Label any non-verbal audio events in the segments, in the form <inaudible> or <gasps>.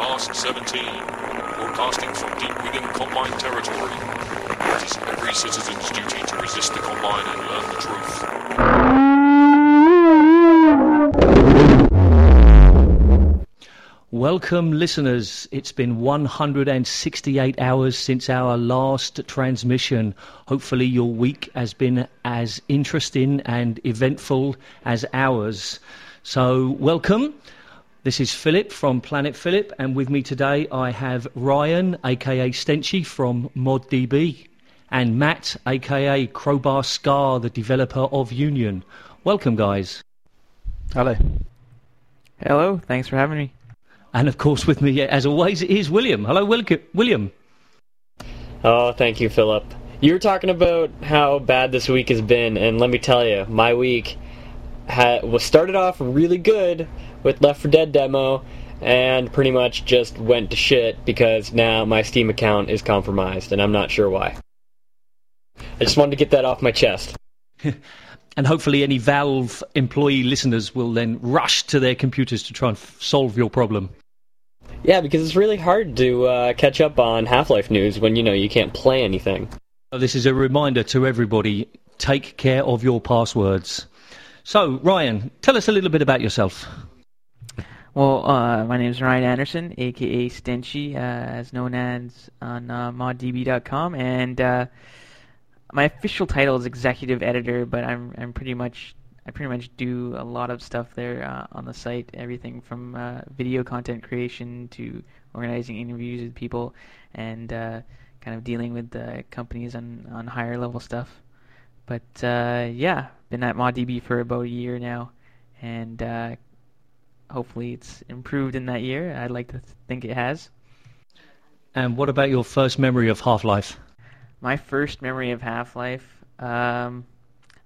Cast 17, broadcasting from deep within Combine territory. It is every citizen's duty to resist the Combine and learn the truth. Welcome, listeners. It's been 168 hours since our last transmission. Hopefully, your week has been as interesting and eventful as ours. So, welcome. This is Phillip from Planet Phillip, and with me today I have Ryan, aka Stenchy from ModDB, and Matt, aka CrowBarSka, the developer of Union. Welcome, guys. Hello. Hello, thanks for having me. And of course, with me, as always, is William. Hello, William. Oh, thank you, Phillip. You were talking about how bad this week has been, and let me tell you, my week ha- was started off really good with Left 4 Dead demo, and pretty much just went to shit because now my Steam account is compromised, and I'm not sure why. I just wanted to get that off my chest. <laughs> And hopefully, any Valve employee listeners will then rush to their computers to try and f- solve your problem. Yeah, because it's really hard to uh, catch up on Half-Life news when you know you can't play anything. This is a reminder to everybody take care of your passwords. So, Ryan, tell us a little bit about yourself. Well, uh, my name is Ryan Anderson, aka Stenchy, uh, as known as on uh, moddb.com, and uh, my official title is executive editor, but I'm I'm pretty much I pretty much do a lot of stuff there uh, on the site, everything from uh, video content creation to organizing interviews with people, and uh, kind of dealing with the companies on on higher level stuff. But yeah, been at ModDB for about a year now, and hopefully it's improved in that year. I'd like to think it has. And what about your first memory of Half Life? My first memory of Half Life, um,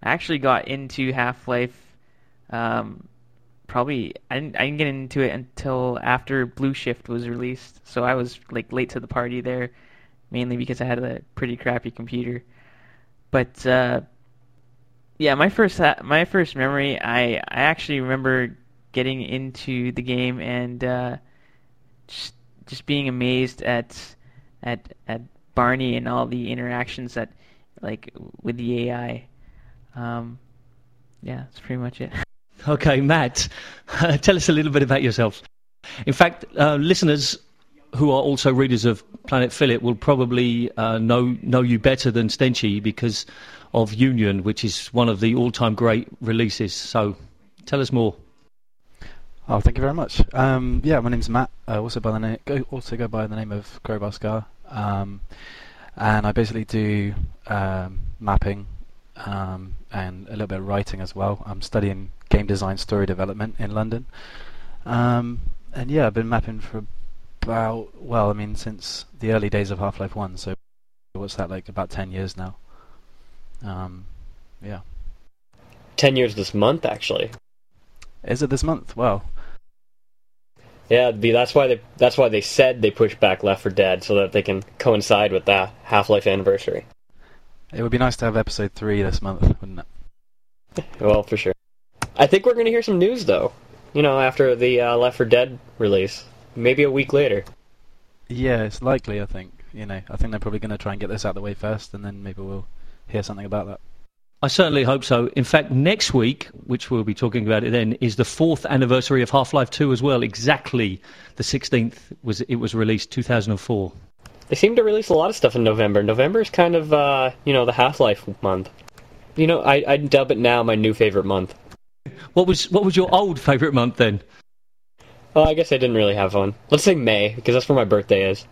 I actually got into Half Life. Um, probably I didn't, I didn't get into it until after Blue Shift was released, so I was like late to the party there, mainly because I had a pretty crappy computer. But uh, yeah, my first ha- my first memory, I I actually remember getting into the game and uh, just just being amazed at at at Barney and all the interactions that like with the AI. Um, yeah, that's pretty much it. <laughs> Okay, Matt, <laughs> tell us a little bit about yourself. In fact, uh, listeners who are also readers of Planet Phillip will probably uh, know know you better than Stenchy because of Union, which is one of the all-time great releases. So, tell us more. Oh, thank you very much. Um, yeah, my name's Matt. I also by the name go, also go by the name of CrowBarSka. Um, and I basically do um, mapping um, and a little bit of writing as well. I'm studying game design story development in London. Um, and yeah, I've been mapping for about well, I mean, since the early days of Half-Life One. So what's that like? About ten years now. Um, yeah. Ten years this month, actually. Is it this month? Wow. Yeah, be, that's why they that's why they said they pushed back Left 4 Dead so that they can coincide with that Half Life anniversary. It would be nice to have episode three this month, wouldn't it? <laughs> Well, for sure. I think we're going to hear some news though. You know, after the uh, Left 4 Dead release, maybe a week later. Yeah, it's likely. I think. You know, I think they're probably going to try and get this out of the way first, and then maybe we'll hear something about that. I certainly hope so. In fact, next week, which we'll be talking about it then, is the fourth anniversary of Half-Life 2 as well. Exactly the 16th was it was released, 2004. They seem to release a lot of stuff in November. November is kind of uh, you know the Half Life month. You know, I I dub it now my new favorite month. What was what was your old favourite month then? Well, I guess I didn't really have one. Let's say May because that's where my birthday is.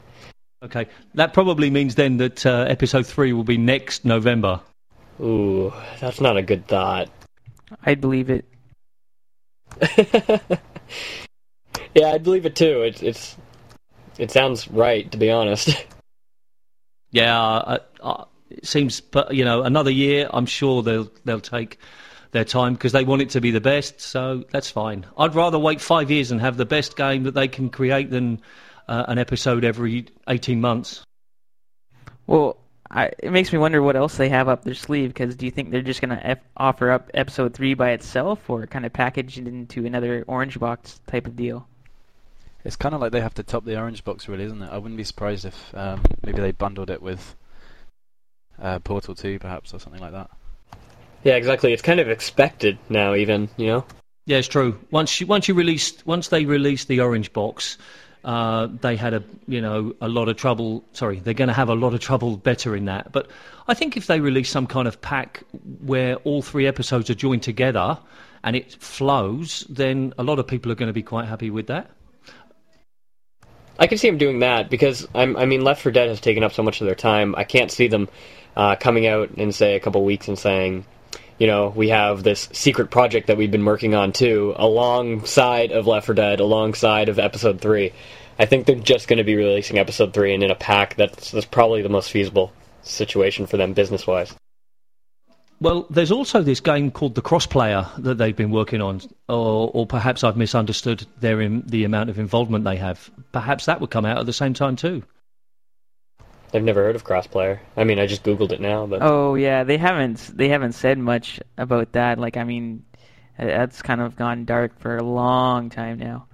Okay, that probably means then that uh, episode three will be next November. Ooh, that's not a good thought. I believe it. <laughs> yeah, I believe it too. It's it's it sounds right to be honest. <laughs> Yeah, uh, uh, it seems, but you know, another year. I'm sure they'll they'll take their time because they want it to be the best. So that's fine. I'd rather wait five years and have the best game that they can create than uh, an episode every 18 months. Well, I, it makes me wonder what else they have up their sleeve. Because do you think they're just gonna f- offer up episode three by itself, or kind of package it into another orange box type of deal? It's kind of like they have to top the orange box, really, isn't it? I wouldn't be surprised if um, maybe they bundled it with uh, Portal 2, perhaps, or something like that. Yeah, exactly. It's kind of expected now, even you know. Yeah, it's true. Once you once you released once they released the orange box, uh, they had a you know a lot of trouble. Sorry, they're going to have a lot of trouble bettering that. But I think if they release some kind of pack where all three episodes are joined together and it flows, then a lot of people are going to be quite happy with that. I can see them doing that because I'm, I mean, Left 4 Dead has taken up so much of their time. I can't see them uh, coming out in say a couple weeks and saying, you know, we have this secret project that we've been working on too, alongside of Left 4 Dead, alongside of Episode Three. I think they're just going to be releasing Episode Three, and in a pack, that's that's probably the most feasible situation for them business wise. Well, there's also this game called the Crossplayer that they've been working on, or, or perhaps I've misunderstood their in, the amount of involvement they have. Perhaps that would come out at the same time too. I've never heard of Crossplayer. I mean, I just googled it now, but Oh yeah, they haven't they haven't said much about that. Like I mean, uh, that's kind of gone dark for a long time now.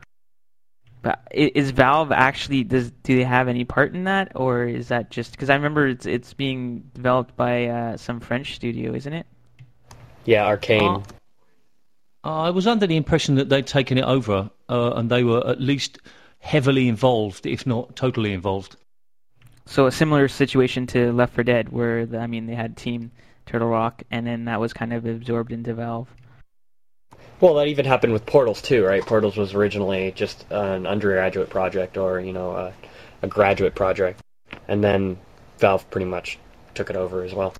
But is Valve actually does do they have any part in that, or is that just because I remember it's it's being developed by uh, some French studio, isn't it? yeah, Arkane. Oh. I was under the impression that they'd taken it over uh, and they were at least heavily involved, if not totally involved. So a similar situation to Left 4 Dead, where the, I mean they had Team Turtle Rock, and then that was kind of absorbed into Valve. Well, that even happened with Portals too, right? Portals was originally just an undergraduate project or you know a, a graduate project, and then Valve pretty much took it over as well.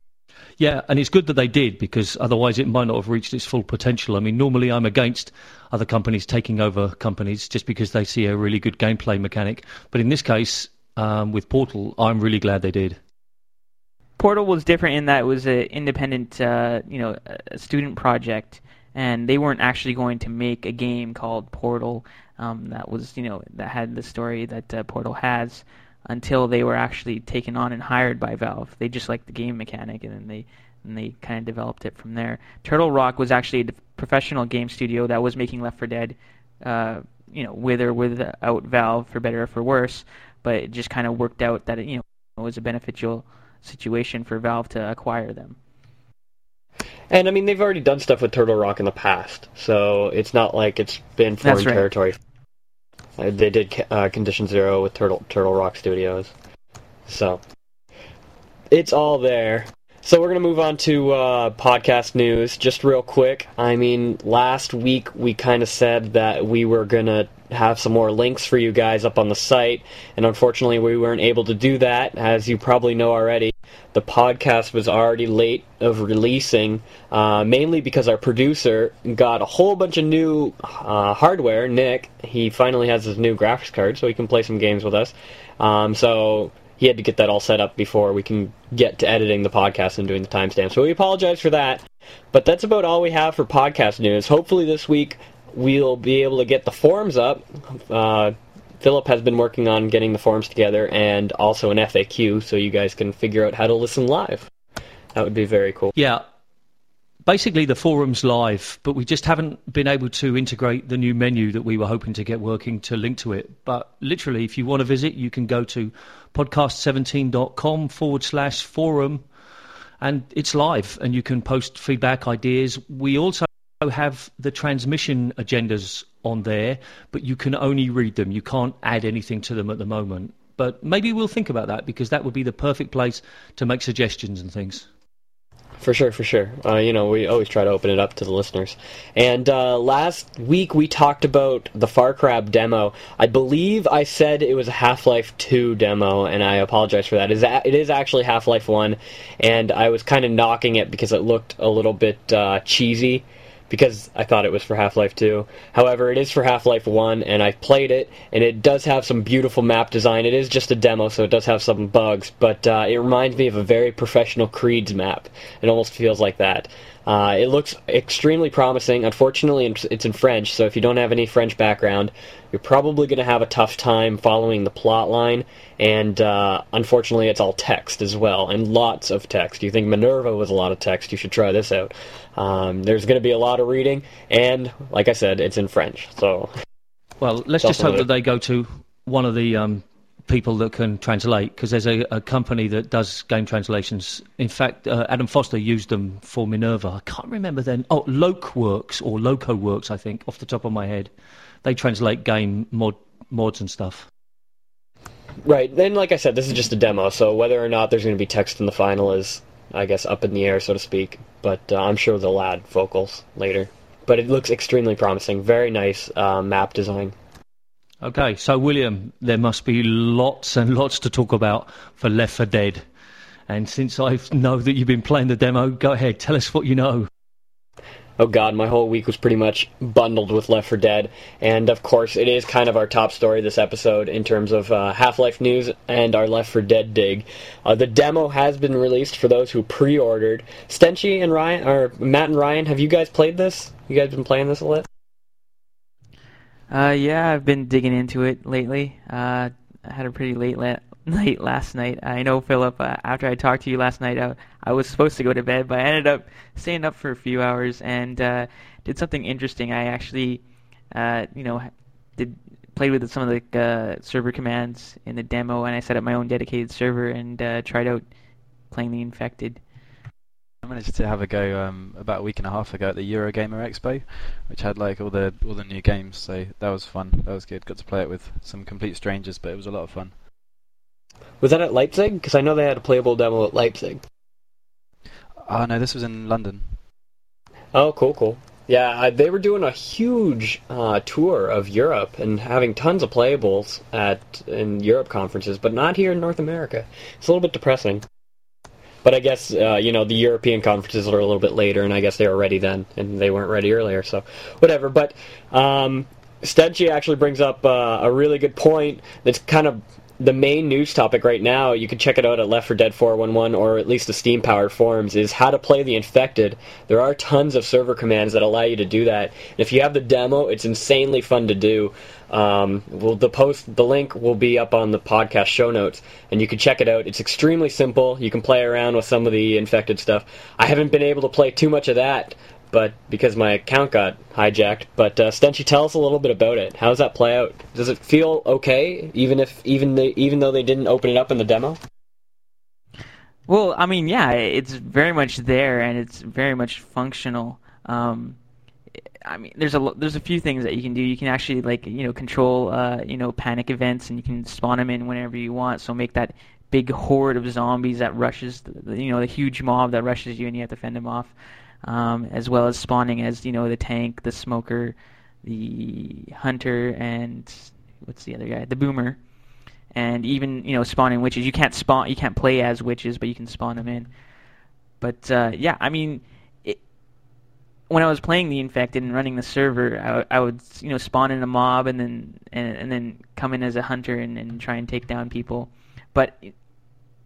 Yeah, and it's good that they did because otherwise it might not have reached its full potential. I mean, normally I'm against other companies taking over companies just because they see a really good gameplay mechanic. But in this case, um, with Portal, I'm really glad they did. Portal was different in that it was an independent, uh, you know, student project, and they weren't actually going to make a game called Portal. Um, that was, you know, that had the story that uh, Portal has until they were actually taken on and hired by Valve. They just liked the game mechanic, and then they and they kind of developed it from there. Turtle Rock was actually a professional game studio that was making Left 4 Dead, uh, you know, with or without Valve, for better or for worse. But it just kind of worked out that it, you know, it was a beneficial situation for Valve to acquire them. And I mean, they've already done stuff with Turtle Rock in the past, so it's not like it's been foreign right. territory. Uh, they did uh, Condition Zero with Turtle Turtle Rock Studios, so it's all there. So we're gonna move on to uh, podcast news, just real quick. I mean, last week we kind of said that we were gonna have some more links for you guys up on the site, and unfortunately we weren't able to do that, as you probably know already. The podcast was already late of releasing, uh, mainly because our producer got a whole bunch of new uh, hardware. Nick, he finally has his new graphics card, so he can play some games with us. Um, so he had to get that all set up before we can get to editing the podcast and doing the timestamp. So we apologize for that. But that's about all we have for podcast news. Hopefully this week we'll be able to get the forums up. Uh, Phillip has been working on getting the forums together and also an FAQ so you guys can figure out how to listen live. That would be very cool. Yeah. Basically, the forum's live, but we just haven't been able to integrate the new menu that we were hoping to get working to link to it. But literally, if you want to visit, you can go to podcast17.com forward slash forum, and it's live, and you can post feedback, ideas. We also have the transmission agendas on there, but you can only read them. You can't add anything to them at the moment. But maybe we'll think about that because that would be the perfect place to make suggestions and things. For sure, for sure. Uh, you know, we always try to open it up to the listeners. And uh, last week we talked about the Farcrab demo. I believe I said it was a Half Life 2 demo, and I apologize for that. It is actually Half Life 1, and I was kind of knocking it because it looked a little bit uh, cheesy. Because I thought it was for Half Life 2. However, it is for Half Life 1, and I played it, and it does have some beautiful map design. It is just a demo, so it does have some bugs, but uh, it reminds me of a very professional Creed's map. It almost feels like that. Uh, it looks extremely promising. Unfortunately, it's- in French, so if you don't have any French background, you're probably going to have a tough time following the plot line. And uh, unfortunately, it's all text as well, and lots of text. You think Minerva was a lot of text? You should try this out. Um, there's going to be a lot of reading, and like I said, it's in French. So Well, let's just hope that they go to one of the um, people that can translate, because there's a, a company that does game translations. In fact, uh, Adam Foster used them for Minerva. I can't remember then. Oh, Lokeworks or Loco Works, I think, off the top of my head. They translate game mod mods and stuff. Right. Then, like I said, this is just a demo, so whether or not there's going to be text in the final is, I guess, up in the air, so to speak. But uh, I'm sure they'll add vocals later. But it looks extremely promising. Very nice uh, map design. Okay, so William, there must be lots and lots to talk about for Left 4 Dead. And since I know that you've been playing the demo, go ahead, tell us what you know. Oh god, my whole week was pretty much bundled with Left 4 Dead, and of course, it is kind of our top story this episode in terms of uh, Half-Life news and our Left 4 Dead dig. Uh, the demo has been released for those who pre-ordered. Stenchy and Ryan, or Matt and Ryan, have you guys played this? You guys been playing this a lot? Uh, yeah, I've been digging into it lately. Uh, I had a pretty late la- <laughs> late last night. I know Phillip. Uh, after I talked to you last night, I, I was supposed to go to bed, but I ended up staying up for a few hours and uh, did something interesting. I actually, uh, you know, did played with some of the uh, server commands in the demo, and I set up my own dedicated server and uh, tried out playing the infected. I managed to have a go um, about a week and a half ago at the Eurogamer Expo, which had like all the all the new games. So that was fun. That was good. Got to play it with some complete strangers, but it was a lot of fun. Was that at Leipzig? Because I know they had a playable demo at Leipzig. Oh no, this was in London. Oh, cool, cool. Yeah, they were doing a huge uh, tour of Europe and having tons of playables at in Europe conferences, but not here in North America. It's a little bit depressing. But I guess uh, you know the European conferences are a little bit later, and I guess they were ready then, and they weren't ready earlier. So whatever. But um, actually brings up uh, a really good point. That's kind of the main news topic right now. You can check it out at Left 4 Dead 411 or at least the Steam powered forums. Is how to play the infected. There are tons of server commands that allow you to do that. And if you have the demo, it's insanely fun to do. Um, well, the post, the link will be up on the podcast show notes, and you can check it out. It's extremely simple. You can play around with some of the infected stuff. I haven't been able to play too much of that, but because my account got hijacked. But uh, Stenchy, tell us a little bit about it. How does that play out? Does it feel okay, even if even they, even though they didn't open it up in the demo? Well, I mean, yeah, it's very much there and it's very much functional. Um, I mean, there's a there's a few things that you can do. You can actually like you know control uh, you know panic events and you can spawn them in whenever you want. So make that big horde of zombies that rushes the, you know the huge mob that rushes you and you have to fend them off, um, as well as spawning as you know the tank, the smoker, the hunter, and what's the other guy? The boomer and even you know spawning witches. You can't spawn, you can't play as witches, but you can spawn them in. But uh, yeah, I mean, when I was playing the infected and running the server, I, I would you know spawn in a mob and then and, and then come in as a hunter and, and try and take down people. But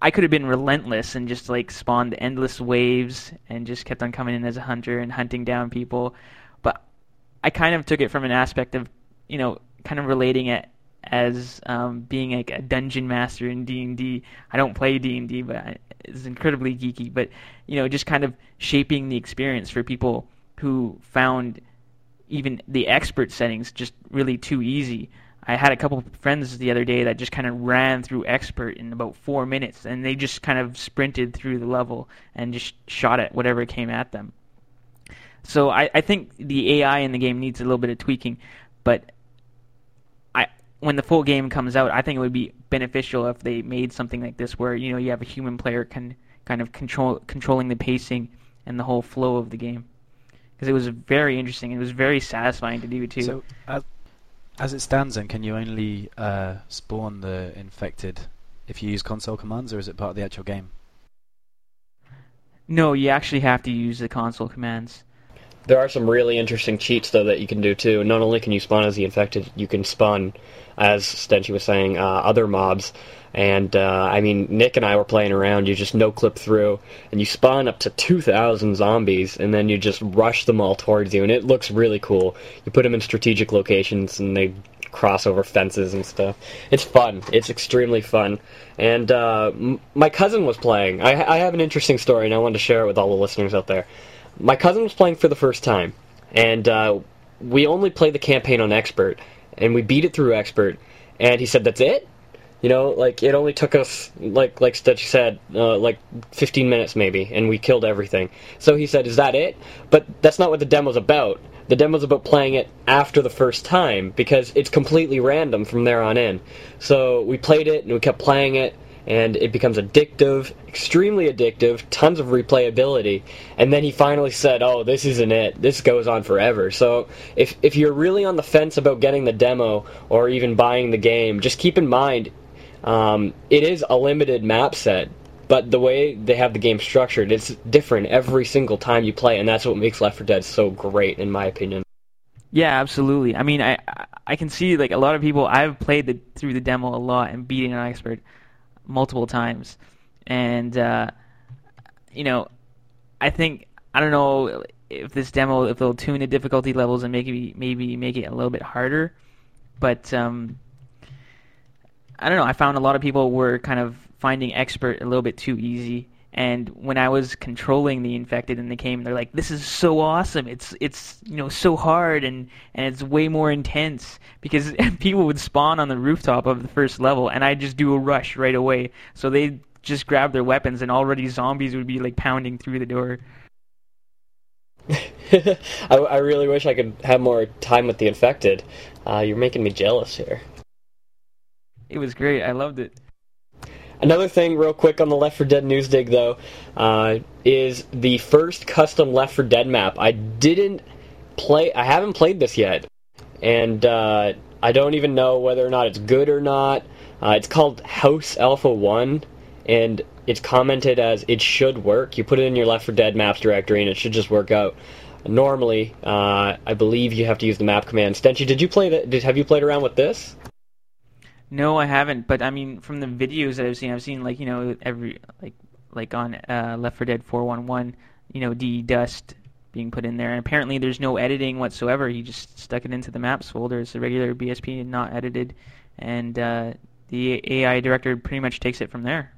I could have been relentless and just like spawned endless waves and just kept on coming in as a hunter and hunting down people. But I kind of took it from an aspect of you know kind of relating it as um, being like a dungeon master in D and D. I don't play D and D, but I, it's incredibly geeky. But you know, just kind of shaping the experience for people who found even the expert settings just really too easy. I had a couple of friends the other day that just kind of ran through expert in about four minutes, and they just kind of sprinted through the level and just shot at whatever came at them. So I, I think the AI in the game needs a little bit of tweaking, but I when the full game comes out, I think it would be beneficial if they made something like this where you know you have a human player can kind of control controlling the pacing and the whole flow of the game because it was very interesting. It was very satisfying to do too. So as, as it stands, then can you only uh, spawn the infected if you use console commands, or is it part of the actual game? no, you actually have to use the console commands. There are some really interesting cheats though that you can do too. Not only can you spawn as the infected, you can spawn, as Stenchy was saying, uh, other mobs. And uh, I mean, Nick and I were playing around. You just no clip through, and you spawn up to two thousand zombies, and then you just rush them all towards you, and it looks really cool. You put them in strategic locations, and they cross over fences and stuff. It's fun. It's extremely fun. And uh, m- my cousin was playing. I, I have an interesting story, and I wanted to share it with all the listeners out there. My cousin was playing for the first time, and uh, we only played the campaign on expert. and we beat it through expert. And he said, "That's it." You know, like it only took us like like Stitch said, uh, like 15 minutes maybe, and we killed everything. So he said, "Is that it?" But that's not what the demo's about. The demo's about playing it after the first time because it's completely random from there on in. So we played it and we kept playing it, and it becomes addictive, extremely addictive, tons of replayability. And then he finally said, "Oh, this isn't it. This goes on forever." So if if you're really on the fence about getting the demo or even buying the game, just keep in mind um, it is a limited map set, but the way they have the game structured, it's different every single time you play, and that's what makes Left 4 Dead so great, in my opinion. Yeah, absolutely. I mean, I I can see like a lot of people. I've played the, through the demo a lot and beating an expert multiple times, and uh, you know, I think I don't know if this demo if they'll tune the difficulty levels and maybe maybe make it a little bit harder, but um, I don't know. I found a lot of people were kind of finding expert a little bit too easy. And when I was controlling the infected and they came, they're like, "This is so awesome! It's it's you know so hard and and it's way more intense because <laughs> people would spawn on the rooftop of the first level and I just do a rush right away. So they just grab their weapons and already zombies would be like pounding through the door. <laughs> I, I really wish I could have more time with the infected. Uh, you're making me jealous here. It was great. I loved it. Another thing, real quick on the Left 4 Dead news dig, though, uh, is the first custom Left 4 Dead map. I didn't play. I haven't played this yet, and uh, I don't even know whether or not it's good or not. Uh, it's called House Alpha One, and it's commented as it should work. You put it in your Left 4 Dead maps directory, and it should just work out. Normally, uh, I believe you have to use the map command. Stenchy, did you play that? Did have you played around with this? No, I haven't. But I mean, from the videos that I've seen, I've seen like you know every like like on uh, Left 4 Dead 411, you know, D dust being put in there, and apparently there's no editing whatsoever. He just stuck it into the maps folder. It's a regular BSP, not edited, and uh, the AI director pretty much takes it from there.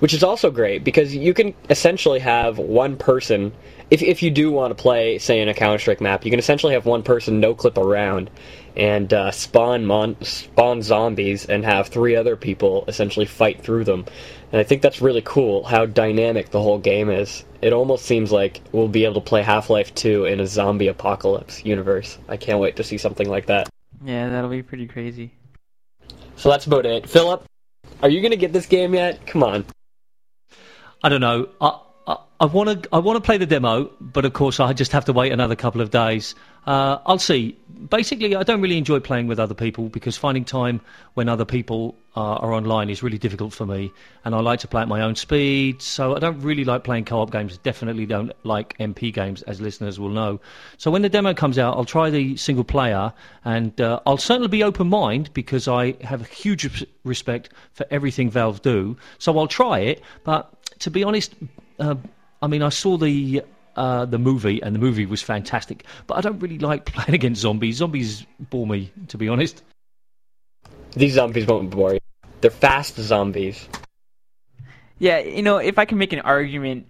Which is also great because you can essentially have one person if, if you do want to play, say, in a Counter Strike map, you can essentially have one person no clip around and uh, spawn mon- spawn zombies and have three other people essentially fight through them. And I think that's really cool how dynamic the whole game is. It almost seems like we'll be able to play Half Life 2 in a zombie apocalypse universe. I can't wait to see something like that. Yeah, that'll be pretty crazy. So that's about it. Phillip, are you going to get this game yet? Come on. I don't know. I, I want to I want to play the demo, but of course I just have to wait another couple of days. Uh, I'll see. Basically, I don't really enjoy playing with other people because finding time when other people uh, are online is really difficult for me, and I like to play at my own speed. So I don't really like playing co-op games. Definitely don't like MP games, as listeners will know. So when the demo comes out, I'll try the single player, and uh, I'll certainly be open minded because I have a huge respect for everything Valve do. So I'll try it, but to be honest. Uh, I mean, I saw the uh, the movie, and the movie was fantastic. But I don't really like <laughs> playing against zombies. Zombies bore me, to be honest. These zombies won't bore you. They're fast zombies. Yeah, you know, if I can make an argument,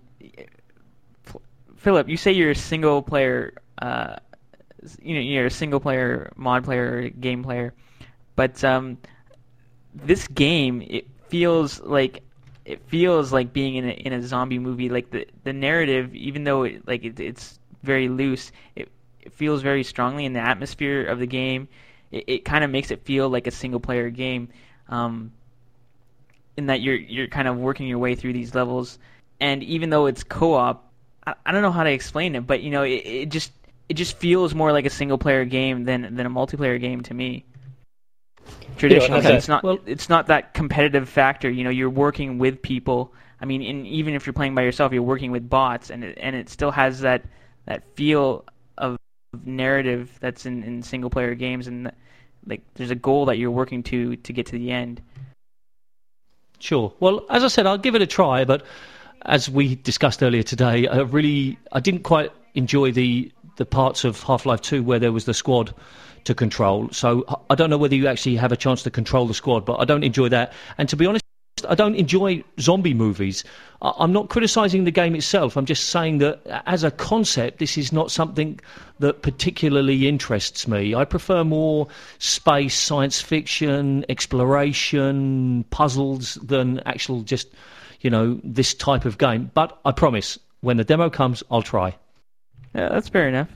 Phillip, you say you're a single player, uh, you know, you're a single player mod player, game player, but um, this game it feels like it feels like being in a, in a zombie movie. Like the the narrative, even though it, like it, it's very loose, it, it feels very strongly in the atmosphere of the game. It, it kind of makes it feel like a single player game, um, in that you're you're kind of working your way through these levels. And even though it's co-op, I, I don't know how to explain it, but you know, it, it just it just feels more like a single player game than than a multiplayer game to me traditionally. You know, it's not well, it's not that competitive factor. You know, you're working with people. I mean, in, even if you're playing by yourself, you're working with bots, and it, and it still has that that feel of narrative that's in, in single player games, and like there's a goal that you're working to to get to the end. Sure. Well, as I said, I'll give it a try, but as we discussed earlier today, I really I didn't quite enjoy the the parts of Half Life Two where there was the squad to control. So I don't know whether you actually have a chance to control the squad, but I don't enjoy that. And to be honest, I don't enjoy zombie movies. I'm not criticising the game itself. I'm just saying that uh, as a concept, this is not something that particularly interests me. I prefer more space, science fiction, exploration, puzzles than actual just, you know, this type of game. But I promise, when the demo comes, I'll try. Yeah, that's fair enough.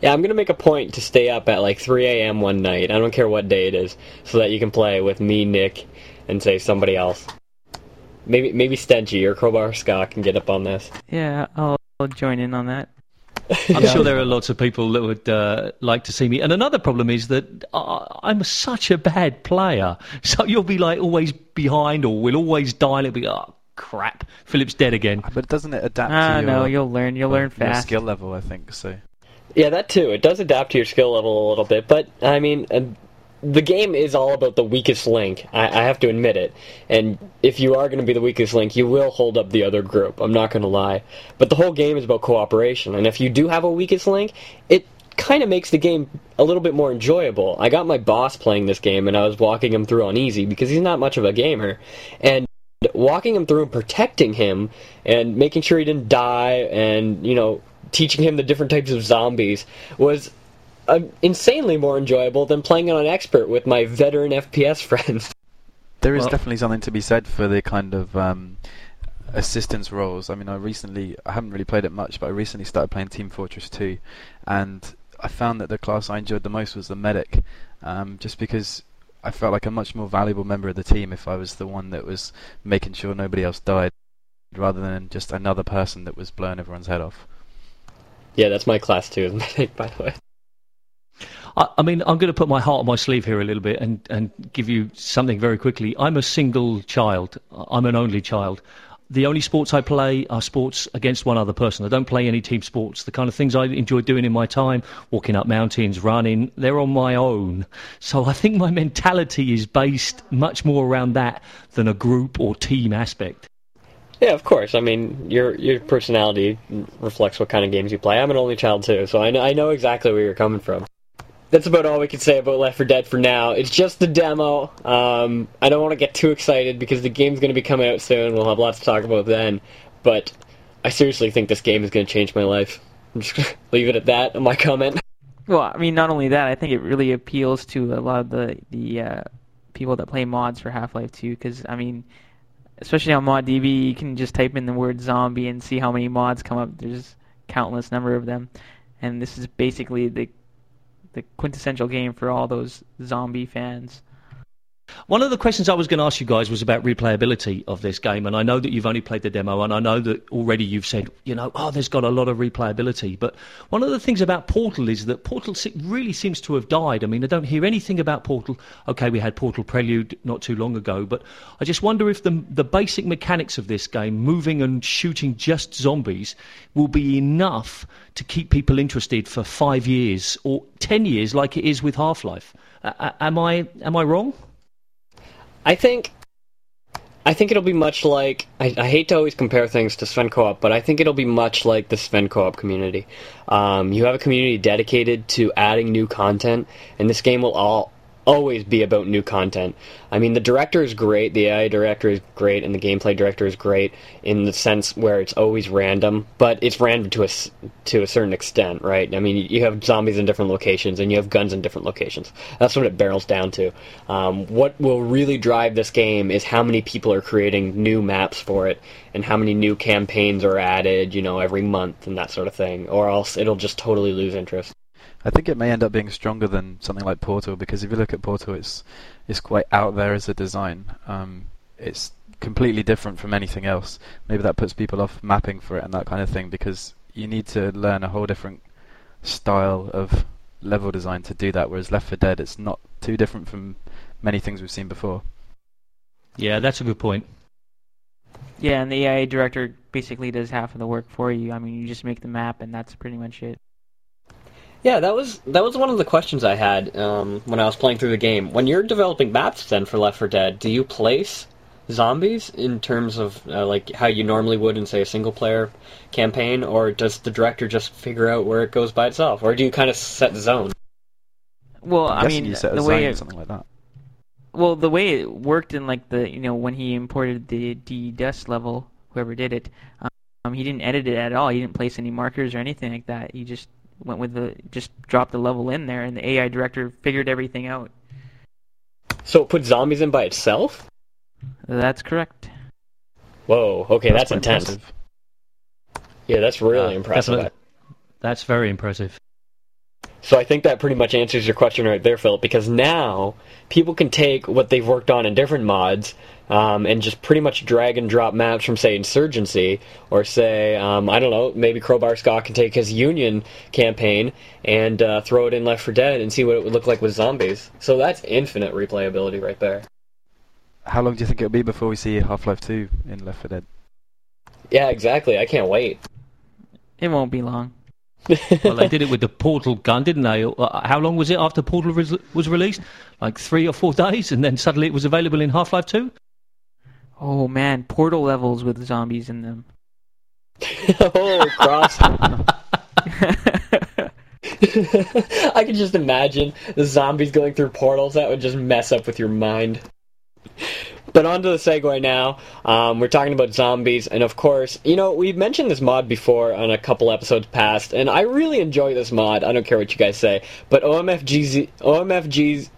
Yeah, I'm gonna make a point to stay up at like 3 a.m. one night. I don't care what day it is, so that you can play with me, Nick, and say somebody else. Maybe maybe Stenchy or Crowbar Scott can get up on this. Yeah, I'll, I'll join in on that. I'm <laughs> sure there are lots of people that would uh, like to see me. And another problem is that uh, I'm such a bad player. So you'll be like always behind or we'll always die and it'll be, oh, crap, Phillip's dead again. But doesn't it adapt Ah, to your, no, you'll learn. You'll learn your fast. skill level? I think so. Yeah, that too. It does adapt to your skill level a little bit, but I mean, uh, the game is all about the weakest link. I, I have to admit it. And if you are going to be the weakest link, you will hold up the other group. I'm not going to lie. But the whole game is about cooperation. And if you do have a weakest link, it kind of makes the game a little bit more enjoyable. I got my boss playing this game, and I was walking him through on easy because he's not much of a gamer. And walking him through and protecting him and making sure he didn't die and you know teaching him the different types of zombies was uh, insanely more enjoyable than playing it on expert with my veteran FPS <laughs> friends. There is Well- definitely something to be said for the kind of um, assistance roles. I mean, I recently, I haven't really played it much, but I recently started playing Team Fortress 2, and I found that the class I enjoyed the most was the medic, um, just because I felt like a much more valuable member of the team if I was the one that was making sure nobody else died, rather than just another person that was blowing everyone's head off. Yeah, that's my class too, <laughs> by the way. I, I mean, I'm going to put my heart on my sleeve here a little bit and, and give you something very quickly. I'm a single child. I'm an only child. The only sports I play are sports against one other person. I don't play any team sports. The kind of things I enjoy doing in my time, walking up mountains, running, they're on my own. So I think my mentality is based much more around that than a group or team aspect. Yeah, of course. I mean, your your personality reflects what kind of games you play. I'm an only child too, so I know, I know exactly where you're coming from. That's about all we can say about Left 4 Dead for now. It's just the demo. Um, I don't want to get too excited because the game's going to be coming out soon. We'll have lots to talk about then. But I seriously think this game is going to change my life. I'm <laughs> just going to leave it at that my comment. Well, I mean, not only that, I think it really appeals to a lot of the the uh, people that play mods for Half-Life 2. Because I mean, especially on ModDB, you can just type in the word zombie and see how many mods come up. There's countless number of them, and this is basically the the quintessential game for all those zombie fans. One of the questions I was going to ask you guys was about replayability of this game, and I know that you've only played the demo, and I know that already you've said, you know, oh, there's got a lot of replayability. But one of the things about Portal is that Portal really seems to have died. I mean, I don't hear anything about Portal. Okay, we had Portal Prelude not too long ago, but I just wonder if the the basic mechanics of this game, moving and shooting just zombies, will be enough to keep people interested for five years or ten years, like it is with Half Life. Uh, am I am I wrong? I think I think it'll be much like I, I hate to always compare things to Sven Co-op, but I think it'll be much like the Sven Co-op community. Um, you have a community dedicated to adding new content, and this game will all always be about new content. I mean, the director is great, the AI director is great, and the gameplay director is great in the sense where it's always random, but it's random to a to a certain extent, right? I mean, you have zombies in different locations, and you have guns in different locations. That's what it barrels down to. Um, what will really drive this game is how many people are creating new maps for it, and how many new campaigns are added, you know, every month and that sort of thing, or else it'll just totally lose interest. I think it may end up being stronger than something like Portal because if you look at Portal, it's it's quite out there as a design. Um, it's completely different from anything else. Maybe that puts people off mapping for it and that kind of thing because you need to learn a whole different style of level design to do that. Whereas Left 4 Dead, it's not too different from many things we've seen before. Yeah, that's a good point. Yeah, and the AI director basically does half of the work for you. I mean, you just make the map, and that's pretty much it. Yeah, that was that was one of the questions I had um, when I was playing through the game. When you're developing maps, then for Left 4 Dead, do you place zombies in terms of uh, like how you normally would in say a single player campaign, or does the director just figure out where it goes by itself, or do you kind of set the zone? Well, I'm I mean, you set a the zone way or it, something like that. well, the way it worked in like the you know when he imported the D Dust level, whoever did it, um, he didn't edit it at all. He didn't place any markers or anything like that. He just went with the just dropped the level in there, and the AI director figured everything out. So it put zombies in by itself? That's correct. Whoa. Okay, that's, quite intense. impressive. Yeah, that's really Uh, impressive. definitely. That's very impressive. So I think that pretty much answers your question right there, Phillip, because now people can take what they've worked on in different mods um, and just pretty much drag and drop maps from, say, Insurgency, or say, um, I don't know, maybe CrowBarSka can take his Union campaign and uh, throw it in Left 4 Dead and see what it would look like with zombies. So that's infinite replayability right there. How long do you think it'll be before we see Half-Life 2 in Left 4 Dead? Yeah, exactly. I can't wait. It won't be long. Well, they did it with the Portal gun, didn't they? Uh, How long was it after Portal res- was released? Like three or four days, and then suddenly it was available in Half-Life 2? Oh man, portal levels with zombies in them. <laughs> oh, cross. <laughs> I can just imagine the zombies going through portals. That would just mess up with your mind. But on to the segue now. Um, we're talking about zombies, and of course, you know, we've mentioned this mod before on a couple episodes past, and I really enjoy this mod. I don't care what you guys say. But OMFGZ, OMFG's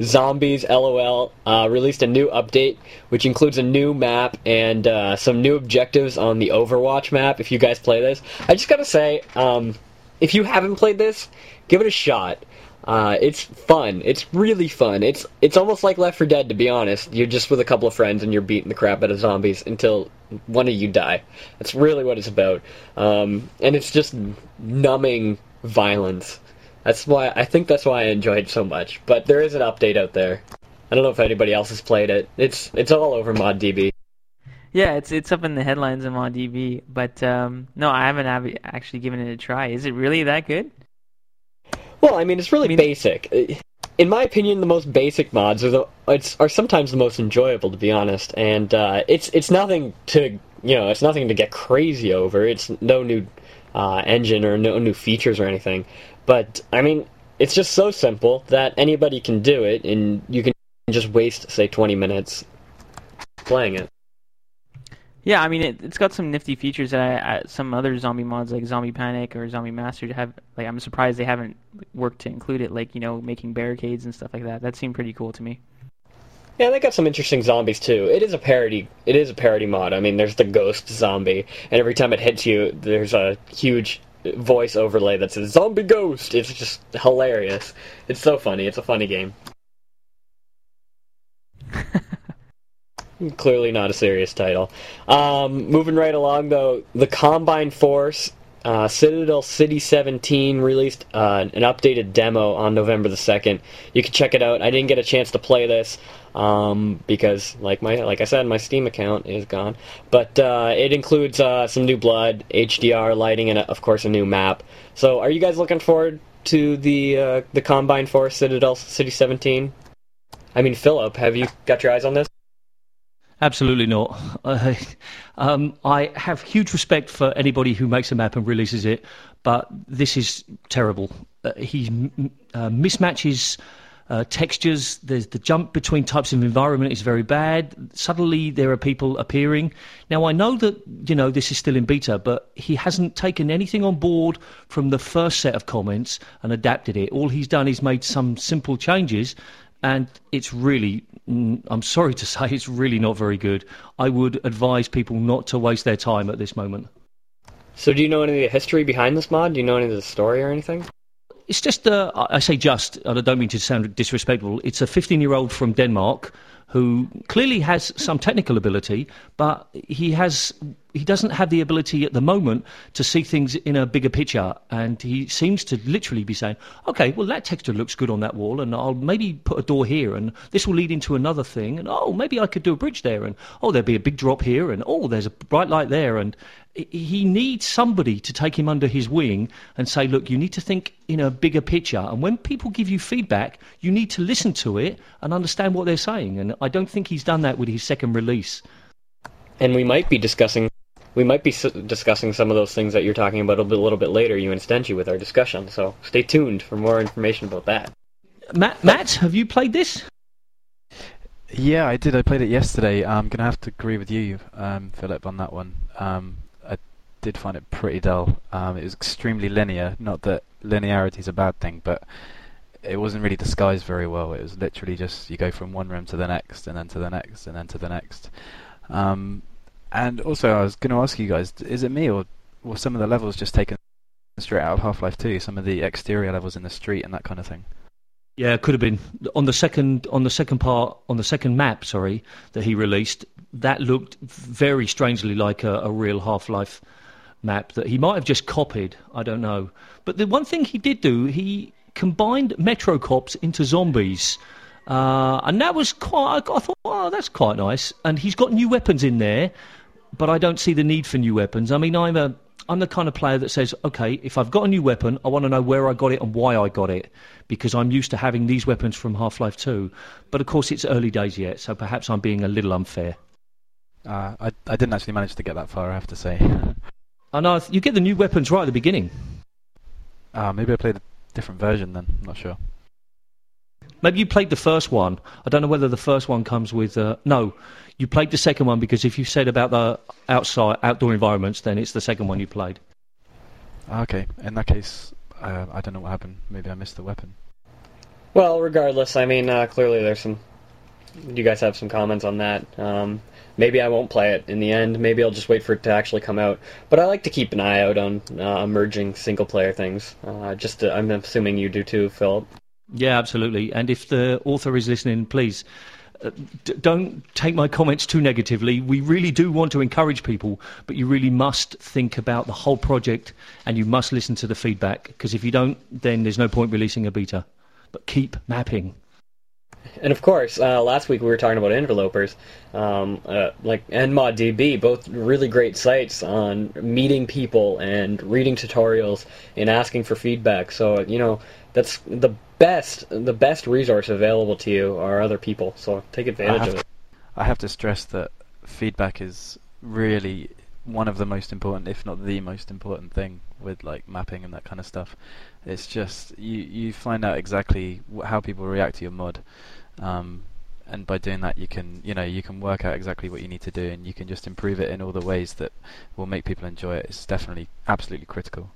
Zombies LOL uh, released a new update, which includes a new map and uh, some new objectives on the Overwatch map. If you guys play this, I just gotta say, um, if you haven't played this, give it a shot. Uh, it's fun. It's really fun. It's it's almost like Left 4 Dead, to be honest. You're just with a couple of friends and you're beating the crap out of zombies until one of you die. That's really what it's about. Um, and it's just numbing violence. That's why I think that's why I enjoyed it so much. But there is an update out there. I don't know if anybody else has played it. It's it's all over ModDB. Yeah, it's it's up in the headlines of ModDB, but um, no, I haven't actually given it a try. Is it really that good? Well, I mean, it's really I mean- basic. In my opinion, the most basic mods are the it's are sometimes the most enjoyable, to be honest. And uh, it's it's nothing to you know it's nothing to get crazy over. It's no new uh, engine or no new features or anything. But I mean, it's just so simple that anybody can do it, and you can just waste say 20 minutes playing it. Yeah, I mean, it, it's got some nifty features that I, I, some other zombie mods like Zombie Panic or Zombie Master have. Like, I'm surprised they haven't worked to include it. Like, you know, making barricades and stuff like that. That seemed pretty cool to me. Yeah, they got some interesting zombies too. It is a parody. It is a parody mod. I mean, there's the ghost zombie, and every time it hits you, there's a huge voice overlay that says "zombie ghost." It's just hilarious. It's so funny. It's a funny game. <laughs> Clearly not a serious title. Um, moving right along though, the Combine Force. Uh, Citadel City 17 released uh, an updated demo on November the 2nd. You can check it out. I didn't get a chance to play this um, because, like my like I said, my Steam account is gone. But uh, it includes uh, some new blood, HDR lighting, and of course a new map. So, are you guys looking forward to the uh, the Combine Force Citadel City 17? I mean, Phillip, have you got your eyes on this? Absolutely not. Uh, um, I have huge respect for anybody who makes a map and releases it, but this is terrible. Uh, he uh, mismatches uh, textures. There's the jump between types of environment is very bad. Suddenly there are people appearing. Now I know that you know this is still in beta, but he hasn't taken anything on board from the first set of comments and adapted it. All he's done is made some simple changes and it's really i'm sorry to <laughs> say it's really not very good i would advise people not to waste their time at this moment So, do you know any of the history behind this mod? Do you know any of the story or anything? it's just uh, i say just and i don't mean to sound disrespectful it's a 15 year old from denmark who clearly has some technical ability but he has he doesn't have the ability at the moment to see things in a bigger picture. And he seems to literally be saying okay well that texture looks good on that wall and i'll maybe put a door here and this will lead into another thing and oh maybe i could do a bridge there and oh there'll be a big drop here and oh there's a bright light there. And he needs somebody to take him under his wing and say look you need to think in a bigger picture. And when people give you feedback you need to listen to it and understand what they're saying. And i don't think he's done that with his second release. And we might be discussing we might be s- discussing some of those things that you're talking about a, bit, a little bit later you and Stenchy with our discussion so stay tuned for more information about that matt matt have you played this Yeah, I did. I played it yesterday. I'm gonna have to agree with you, um, Phillip, on that one. Um, I did find it pretty dull. Um, it was extremely linear. Not that linearity is a bad thing, but it wasn't really disguised very well. It was literally just you go from one room to the next, and then to the next, and then to the next. Um, and also, I was going to ask you guys: is it me, or were some of the levels just taken straight out of Half-Life 2? Some of the exterior levels in the street and that kind of thing. Yeah, it could have been on the second on the second part on the second map. Sorry, that he released. That looked very strangely like a, a real Half Life map that he might have just copied. I don't know. But the one thing he did do, he combined Metro Cops into zombies. Uh, and that was quite. I thought, oh, that's quite nice. And he's got new weapons in there, but I don't see the need for new weapons. I mean, I'm a I'm the kind of player that says, okay, if I've got a new weapon, I want to know where I got it and why I got it, because I'm used to having these weapons from Half Life 2. But of course, it's early days yet, so perhaps I'm being a little unfair. Uh, I, I didn't actually manage to get that far, I have to say. I know, you get the new weapons right at the beginning. Uh, maybe I played a different version then, I'm not sure. Maybe you played the first one. I don't know whether the first one comes with. Uh, no, you played the second one because if you said about the outside outdoor environments, then it's the second one you played. Okay, in that case, uh, I don't know what happened. Maybe I missed the weapon. Well, regardless, I mean, uh, clearly there's some. You guys have some comments on that. Um, maybe I won't play it in the end. Maybe I'll just wait for it to actually come out. But I like to keep an eye out on uh, emerging single player things. Uh, just to, I'm assuming you do too, Phillip. Yeah, absolutely. And if the author is listening, please uh, d- don't take my comments too negatively. We really do want to encourage people, but you really must think about the whole project and you must listen to the feedback because if you don't, then there's no point releasing a beta. But keep mapping. And of course, uh, last week we were talking about Interlopers, um, uh, like NModDB, both really great sites on meeting people and reading tutorials and asking for feedback. So you know that's the best the best resource available to you are other people. So take advantage of it. I have to stress that feedback is really one of the most important, if not the most important thing with like mapping and that kind of stuff. It's just you you find out exactly how people react to your mod, um, and by doing that you can you know you can work out exactly what you need to do and you can just improve it in all the ways that will make people enjoy it. It's definitely absolutely critical.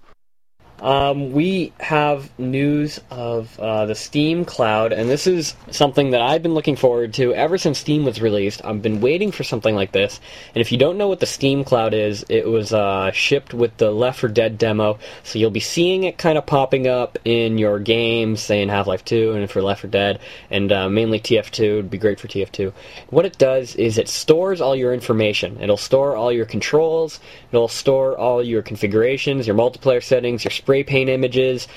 Um, we have news of uh, the Steam Cloud, and this is something that I've been looking forward to ever since Steam was released. I've been waiting for something like this, and if you don't know what the Steam Cloud is, it was uh, shipped with the Left 4 Dead demo, so you'll be seeing it kind of popping up in your games, say in Half-Life 2 and for Left 4 Dead, and uh, mainly TF2. It would be great for TF2. What it does is it stores all your information. It'll store all your controls, it'll store all your configurations, your multiplayer settings, your spray paint images,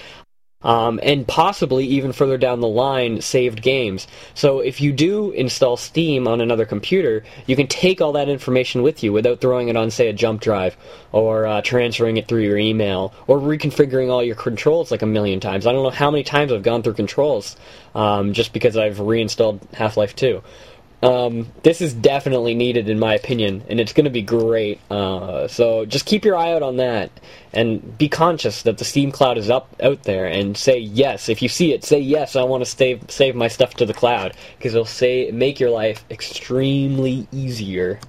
um, and possibly even further down the line, saved games. So if you do install Steam on another computer, you can take all that information with you without throwing it on, say, a jump drive, or uh, transferring it through your email, or reconfiguring all your controls like a million times. I don't know how many times I've gone through controls um, just because I've reinstalled Half Life 2. Um, this is definitely needed, in my opinion, and it's going to be great. Uh, so just keep your eye out on that, and be conscious that the Steam Cloud is up out there, and say yes if you see it. Say yes, I want to save save my stuff to the cloud because it'll say make your life extremely easier.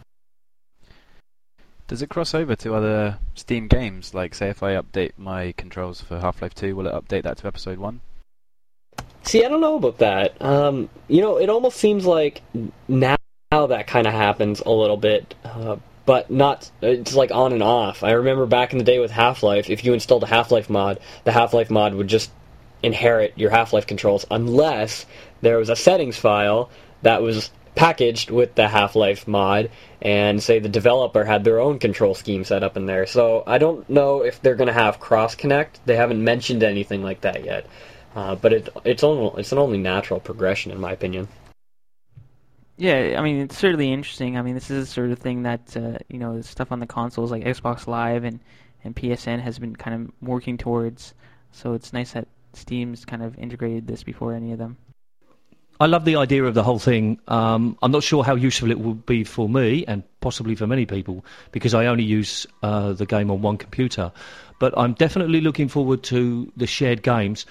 Does it cross over to other Steam games? Like, say, if I update my controls for Half-Life 2, will it update that to Episode 1? See, I don't know about that. Um, you know, it almost seems like now that kind of happens a little bit, uh, but not. It's like on and off. I remember back in the day with Half Life, if you installed a Half Life mod, the Half Life mod would just inherit your Half Life controls unless there was a settings file that was packaged with the Half Life mod, and say the developer had their own control scheme set up in there. So I don't know if they're going to have cross connect. They haven't mentioned anything like that yet. Uh, but it it's only it's an only natural progression in my opinion. Yeah, I mean it's certainly interesting. I mean this is the sort of thing that uh, you know stuff on the consoles like Xbox Live and and PSN has been kind of working towards. So it's nice that Steam's kind of integrated this before any of them. I love the idea of the whole thing. Um, I'm not sure how useful it will be for me and possibly for many people because I only use uh, the game on one computer. But I'm definitely looking forward to the shared games.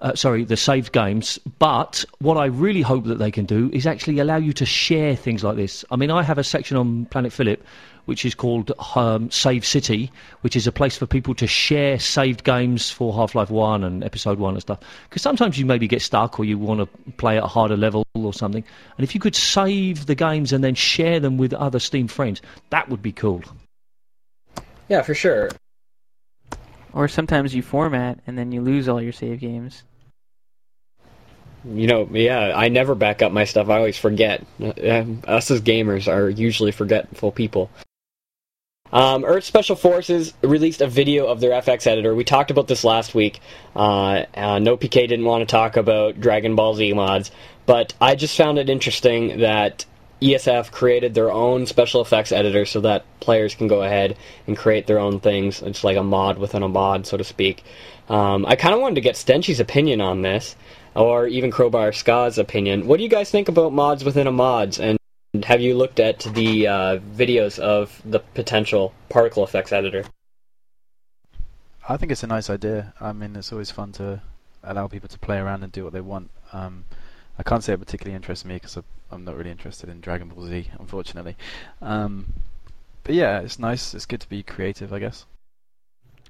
Uh, sorry, the saved games. But what I really hope that they can do is actually allow you to share things like this. I mean, I have a section on Planet Phillip which is called um, Save City, which is a place for people to share saved games for Half Life 1 and Episode 1 and stuff. Because sometimes you maybe get stuck or you want to play at a harder level or something. And if you could save the games and then share them with other Steam friends, that would be cool. Yeah, for sure. Or sometimes you format and then you lose all your save games. You know, yeah, I never back up my stuff. I always forget. Uh, us as gamers are usually forgetful people. Um, Earth Special Forces released a video of their FX editor. We talked about this last week. Uh, uh, no PK didn't want to talk about Dragon Ball Z mods, but I just found it interesting that ESF created their own special effects editor so that players can go ahead and create their own things. It's like a mod within a mod, so to speak. Um, I kind of wanted to get Stenchy's opinion on this, or even CrowBarSka's opinion. What do you guys think about mods within a mods, and have you looked at the uh, videos of the potential particle effects editor? I think it's a nice idea. I mean, it's always fun to allow people to play around and do what they want. Um, I can't say it particularly interests me because I'm not really interested in Dragon Ball Z, unfortunately. Um, but yeah, it's nice. It's good to be creative, I guess.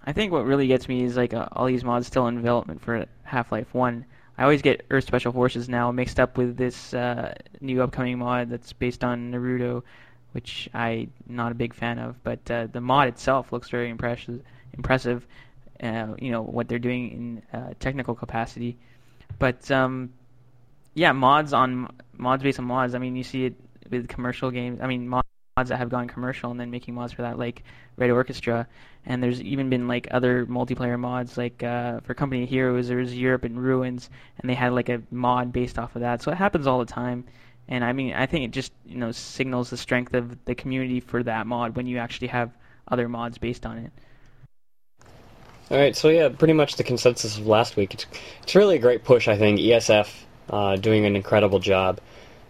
I think what really gets me is like uh, all these mods still in development for Half-Life One. I always get Earth Special Forces now mixed up with this uh, new upcoming mod that's based on Naruto, which I'm not a big fan of. But uh, the mod itself looks very impressive. Impressive, uh, you know what they're doing in uh, technical capacity. But um, yeah, mods on mods based on mods. I mean, you see it with commercial games. I mean, mods that have gone commercial and then making mods for that, like Red Orchestra. And there's even been like other multiplayer mods, like uh, for Company of Heroes, there's Europe in Ruins, and they had like a mod based off of that. So it happens all the time. And I mean, I think it just you know signals the strength of the community for that mod when you actually have other mods based on it. All right, so yeah, pretty much the consensus of last week. It's it's really a great push, I think. ESF uh, doing an incredible job.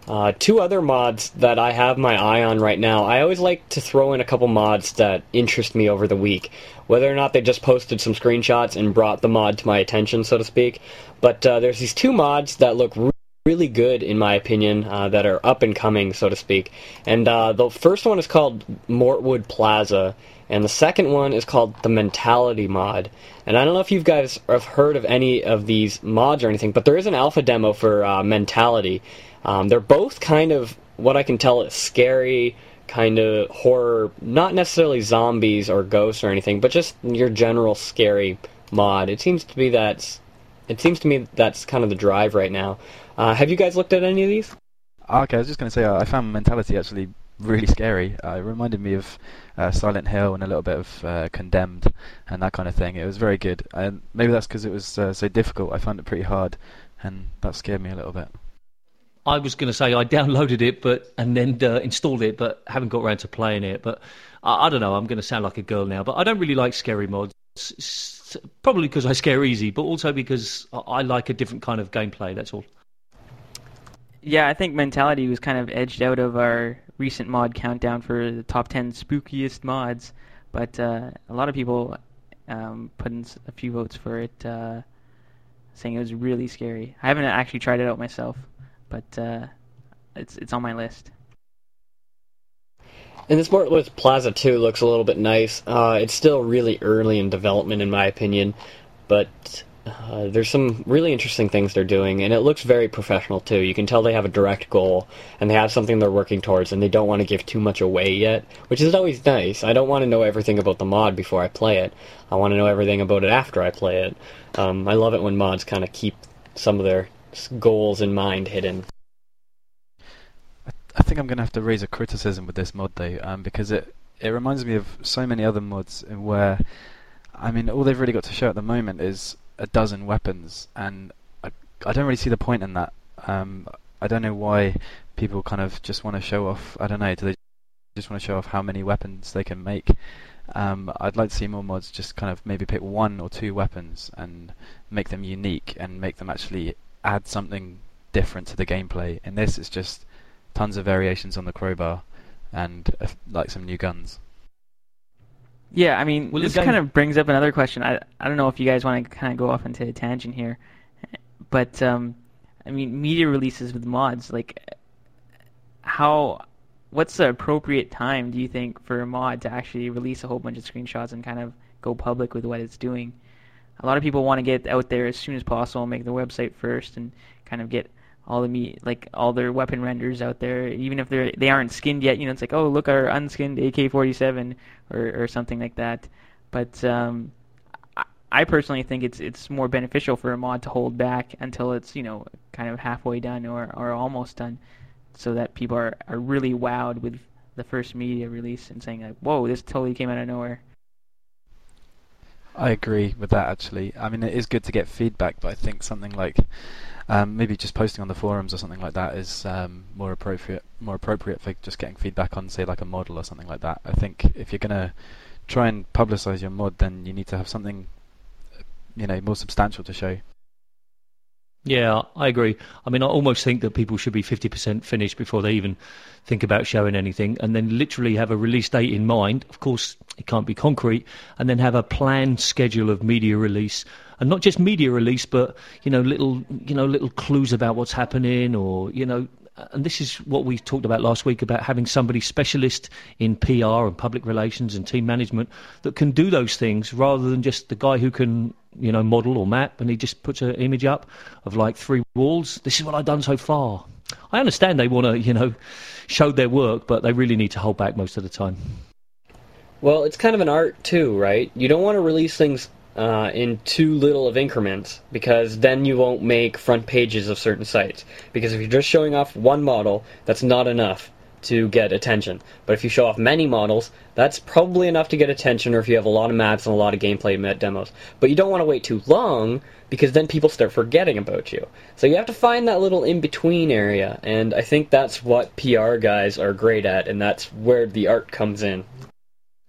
Uh, two other mods that I have my eye on right now. I always like to throw in a couple mods that interest me over the week, whether or not they just posted some screenshots and brought the mod to my attention, so to speak. But uh, there's these two mods that look re- really good, in my opinion, uh, that are up and coming, so to speak. And uh, the first one is called Mortwood Plaza, and the second one is called the Mentality mod. And I don't know if you guys have heard of any of these mods or anything, but there is an alpha demo for uh, Mentality. Um, they're both kind of what I can tell is scary, kind of horror, not necessarily zombies or ghosts or anything, but just your general scary mod. It seems to be that's it seems to me that's kind of the drive right now. Uh, have you guys looked at any of these? Okay, I was just going to say uh, I found Mentality actually really scary. Uh, it reminded me of uh, Silent Hill and a little bit of uh, Condemned and that kind of thing. It was very good, and maybe that's because it was uh, so difficult. I found it pretty hard, and that scared me a little bit. I was going to say I <laughs> downloaded it, but and then uh, installed it, but haven't got around to playing it. But I, I don't know. I'm going to sound like a girl now, but I don't really like scary mods. It's probably because I scare easy, but also because I, I like a different kind of gameplay. That's all. Yeah, I think Mentality was kind of edged out of our recent mod countdown for the top 10 spookiest mods, but uh, a lot of people um, put in a few votes for it, uh, saying it was really scary. I haven't actually tried it out myself but uh, it's it's on my list. And this Mortwood Plaza 2 looks a little bit nice. Uh, it's still really early in development, in my opinion, but uh, there's some really interesting things they're doing, and it looks very professional too. You can tell they have a direct goal, and they have something they're working towards, and they don't want to give too much away yet, which is always nice. I don't want to know everything about the mod before I play it. I want to know everything about it after I play it. Um, I love it when mods kind of keep some of their goals in mind hidden. I think I'm going to have to raise a criticism with this mod though, um, because it it reminds me of so many other mods where, I mean, all they've really got to show at the moment is a dozen weapons, and I, I don't really see the point in that. Um, I don't know why people kind of just want to show off. I don't know. Do they just want to show off how many weapons they can make? Um, I'd like to see more mods just kind of maybe pick one or two weapons and make them unique and make them actually add something different to the gameplay. In this, it's just tons of variations on the crowbar and uh, like some new guns. Yeah, I mean, well, this kind of brings up another question. I I don't know if you guys want to kind of go off into a tangent here, but um, I mean, media releases with mods, like how, what's the appropriate time do you think for a mod to actually release a whole bunch of screenshots and kind of go public with what it's doing? A lot of people want to get out there as soon as possible, make the website first, and kind of get all the like all their weapon renders out there, even if they're they aren't skinned yet. You know, it's like oh look our unskinned AK-47 or or something like that. But um, I personally think it's it's more beneficial for a mod to hold back until it's you know kind of halfway done or, or almost done, so that people are, are really wowed with the first media release and saying like, "Whoa, this totally came out of nowhere." I agree with that actually. I mean, it is good to get feedback, but I think something like um, maybe just posting on the forums or something like that is um, more appropriate. More appropriate for just getting feedback on, say, like a model or something like that. I think if you're gonna try and publicize your mod, then you need to have something you know more substantial to show. Yeah, I agree. I mean, I almost think that people should be 50% finished before they even think about showing anything, and then literally have a release date in mind. Of course, it can't be concrete, and then have a planned schedule of media release, and not just media release, but you know, little you know, little clues about what's happening, or you know, and this is what we talked about last week about having somebody specialist in PR and public relations and team management that can do those things rather than just the guy who can, you know, model or map and he just puts an image up of like three walls. This is what I've done so far. I understand they want to, you know, show their work, but they really need to hold back most of the time. Well, it's kind of an art too, right? You don't want to release things uh, in too little of increments because then you won't make front pages of certain sites. Because if you're just showing off one model, that's not enough to get attention. But if you show off many models, that's probably enough to get attention or if you have a lot of maps and a lot of gameplay demos. But you don't want to wait too long because then people start forgetting about you. So you have to find that little in between area, and I think that's what PR guys are great at, and that's where the art comes in.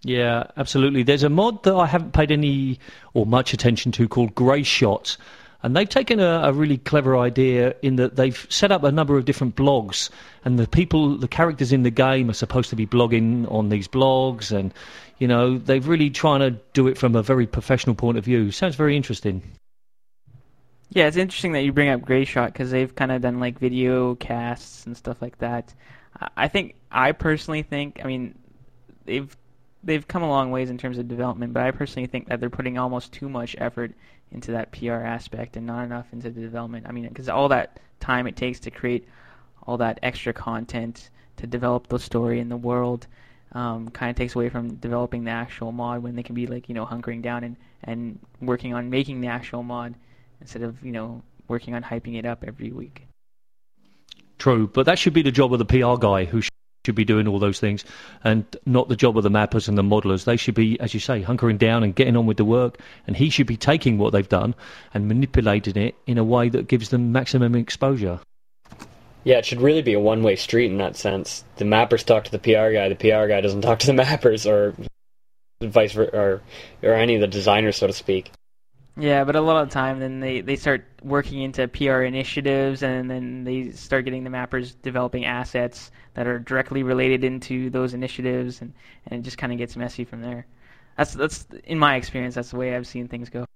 Yeah, absolutely. There's a mod that I haven't paid any or much attention to called Grey Shot. And they've taken a, a, really clever idea in that they've set up a number of different blogs, and the people, the characters in the game are supposed to be blogging on these blogs, and you know they've really trying to do it from a very professional point of view. Sounds very interesting. Yeah, it's interesting that you bring up Grey Shot because they've kind of done like video casts and stuff like that. I think I personally think, I mean, they've they've come a long ways in terms of development, but I personally think that they're putting almost too much effort into that PR aspect and not enough into the development. I mean, because all that time it takes to create all that extra content to develop the story and the world um, kind of takes away from developing the actual mod when they can be like you know hunkering down and and working on making the actual mod instead of you know working on hyping it up every week. True, but that should be the job of the PR guy who should be doing all those things and not the job of the mappers and the modelers. They should be, as you say, hunkering down and getting on with the work. And he should be taking what they've done and manipulating it in a way that gives them maximum exposure. Yeah, it should really be a one way street in that sense. The mappers talk to the PR guy, the PR guy doesn't talk to the <laughs> mappers, or vice versa, or, or any of the designers, so to speak. Yeah, but a lot of the time, then they, they start working into PR initiatives, and then they start getting the mappers developing assets that are directly related into those initiatives, and, and it just kind of gets messy from there. That's that's in my experience. That's the way I've seen things go.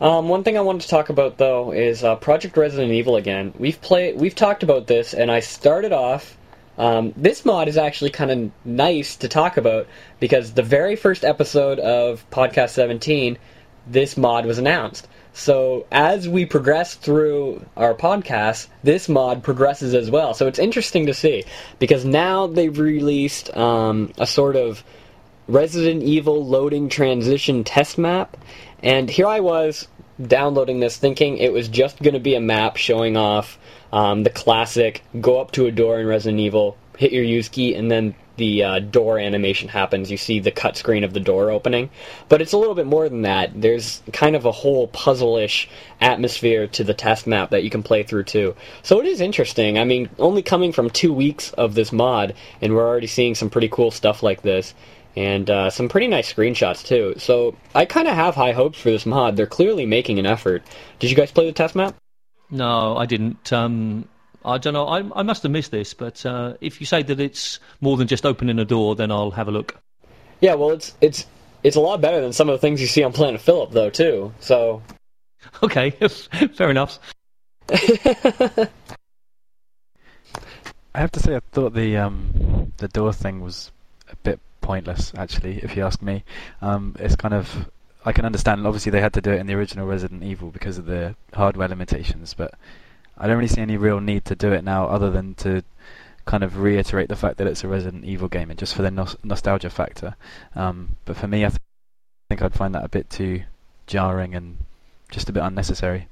Um, one thing I wanted to talk about though is uh, Project Resident Evil again. We've played, we've talked about this, and I started off. Um, this mod is actually kind of nice to talk about because the very first episode of Podcast 17 this mod was announced. So as we progress through our podcast, this mod progresses as well. So it's interesting to see because now they've released um, a sort of Resident Evil loading transition test map, and here I was downloading this thinking it was just going to be a map showing off um, the classic go up to a door in Resident Evil, hit your use key, and then the uh, door animation happens, you see the cut screen of the door opening. But it's a little bit more than that. There's kind of a whole puzzle-ish atmosphere to the test map that you can play through too. So it is interesting. I mean, only coming from two weeks of this mod, and we're already seeing some pretty cool stuff like this. And uh, some pretty nice screenshots too. So I kind of have high hopes for this mod. They're clearly making an effort. Did you guys play the test map? No, I didn't. Um, I don't know. I, I must have missed this, but uh, if you say that it's more than just opening a door, then I'll have a look. Yeah, well, it's it's it's a lot better than some of the things you see on Planet Phillip, though, too. So. <laughs> Okay, <laughs> fair enough. <laughs> I have to say, I thought the um, the door thing was a bit pointless, actually, if you ask me. Um, it's kind of I can understand. Obviously, they had to do it in the original Resident Evil because of the hardware limitations, but I don't really see any real need to do it now, other than to kind of reiterate the fact that it's a Resident Evil game, and just for the nos- nostalgia factor. Um, but for me, I th- think I'd find that a bit too jarring and just a bit unnecessary.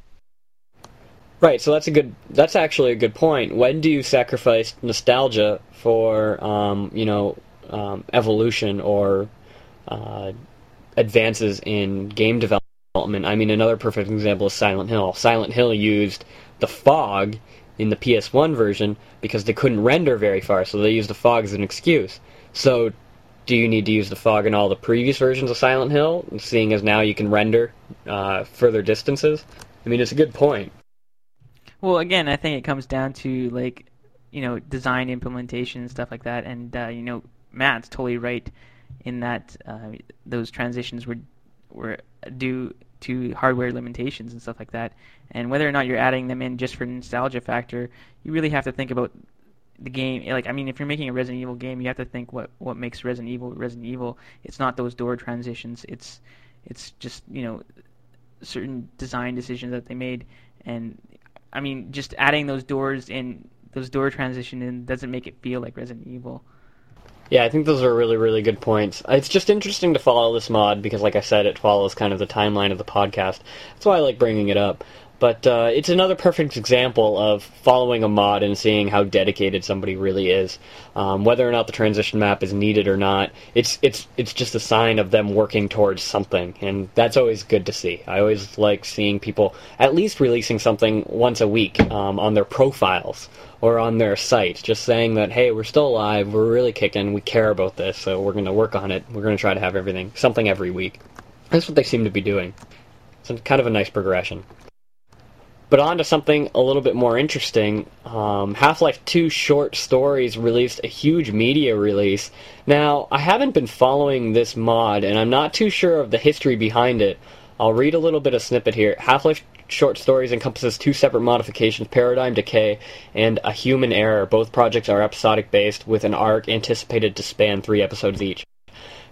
Right, so that's a good. That's actually a good point. When do you sacrifice nostalgia for, um, you know, um, evolution or uh, advances in game development? I mean, another perfect example is Silent Hill. Silent Hill used the fog in the PS1 version because they couldn't render very far, so they used the fog as an excuse. So, do you need to use the fog in all the previous versions of Silent Hill, seeing as now you can render uh, further distances? I mean, it's a good point. Well, again, I think it comes down to like, you know, design implementation and stuff like that. And uh, you know, Matt's totally right in that uh, those transitions were were due to hardware limitations and stuff like that. And whether or not you're adding them in just for nostalgia factor, you really have to think about the game. Like, I mean, if you're making a Resident Evil game, you have to think what what makes Resident Evil Resident Evil. It's not those door transitions. It's it's just you know certain design decisions that they made and I mean, just adding those doors in, those door transition in, doesn't make it feel like Resident Evil. Yeah, I think those are really, really good points. It's just interesting to follow this mod because, like I said, it follows kind of the timeline of the podcast. That's why I like bringing it up. But uh, it's another perfect example of following a mod and seeing how dedicated somebody really is. Um, whether or not the transition map is needed or not, it's it's it's just a sign of them working towards something, and that's always good to see. I always like seeing people at least releasing something once a week um, on their profiles or on their site, just saying that hey, we're still alive, we're really kicking, we care about this, so we're going to work on it. We're going to try to have everything something every week. That's what they seem to be doing. It's kind of a nice progression. But on to something a little bit more interesting. Um, Half Life 2 Short Stories released a huge media release. Now, I haven't been following this mod, and I'm not too sure of the history behind it. I'll read a little bit of snippet here. Half Life Short Stories encompasses two separate modifications Paradigm Decay and A Human Error. Both projects are episodic based, with an arc anticipated to span three episodes each.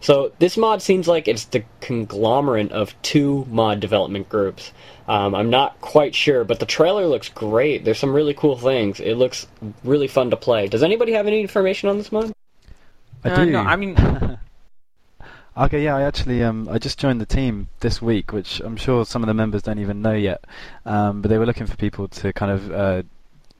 So, this mod seems like it's the conglomerate of two mod development groups. Um, I'm not quite sure, but the trailer looks great. There's some really cool things. It looks really fun to play. Does anybody have any information on this mod? I Uh, do. no, I mean, Okay, yeah, I actually um I just joined the team this week, which I'm sure some of the members don't even know yet. Um, but they were looking for people to kind of uh,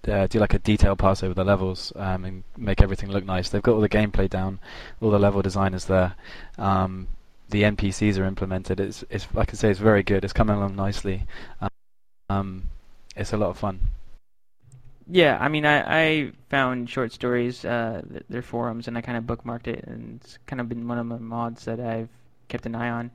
uh, do like a detail pass over the levels um, and make everything look nice. They've got all the gameplay down, all the level design is there. Um, the NPCs are implemented. It's it's like I say, it's very good. It's coming along nicely. Um, it's a lot of fun. Yeah, I mean, I, I found short stories, uh, their forums, and I kind of bookmarked it, and it's kind of been one of my mods that I've kept an eye on.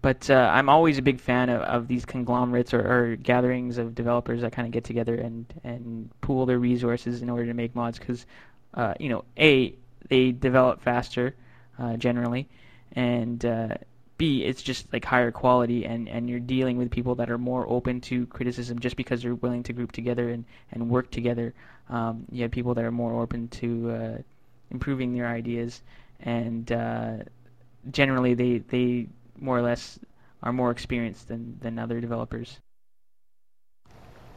But uh, I'm always a big fan of, of these conglomerates or, or gatherings of developers that kind of get together and, and pool their resources in order to make mods because, uh, you know, A, they develop faster uh, generally, and uh, B, it's just like higher quality, and, and you're dealing with people that are more open to criticism just because they're willing to group together and, and work together. Um, you have people that are more open to uh, improving their ideas, and uh, generally they, they more or less are more experienced than, than other developers.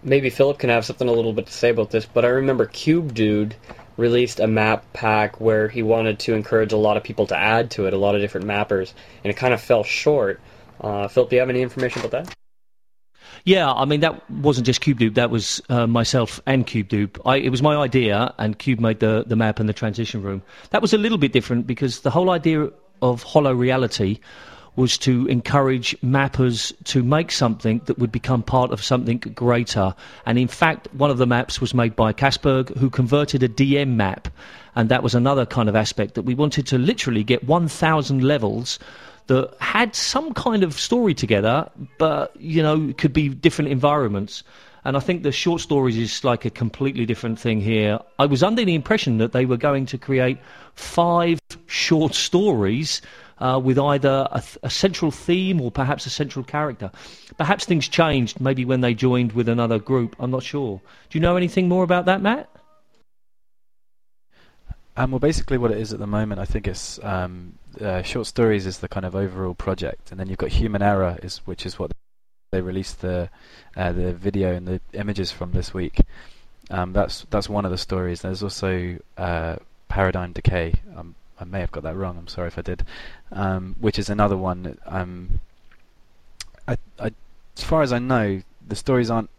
Maybe Phillip can have something a little bit to say about this, but I remember Cube Dude released a map pack where he wanted to encourage a lot of people to add to it, a lot of different mappers, and it kind of fell short. Uh, Phillip, do you have any information about that? Yeah, I mean that wasn't just CubeDupe. That was uh, myself and CubeDupe. I, it was my idea, and Cube made the the map and the transition room. That was a little bit different because the whole idea of hollow reality was to encourage mappers to make something that would become part of something greater. And in fact, one of the maps was made by Kasperg, who converted a DM map, and that was another kind of aspect that we wanted to literally get 1,000 levels that had some kind of story together, but you know could be different environments. And I think the short stories is like a completely different thing here. I was under the impression that they were going to create five short stories uh, with either a, th- a central theme or perhaps a central character. Perhaps things changed maybe when they joined with another group. I'm not sure. Do you know anything more about that, Matt? Um, well, basically, what it is at the moment, I think it's um, uh, short stories is the kind of overall project, and then you've got Human Error, is which is what they released the uh, the video and the images from this week. Um, that's that's one of the stories. There's also uh, Paradigm Decay. Um, I may have got that wrong. I'm sorry if I did. Um, which is another one. Um, I, I, as far as I know, the stories aren't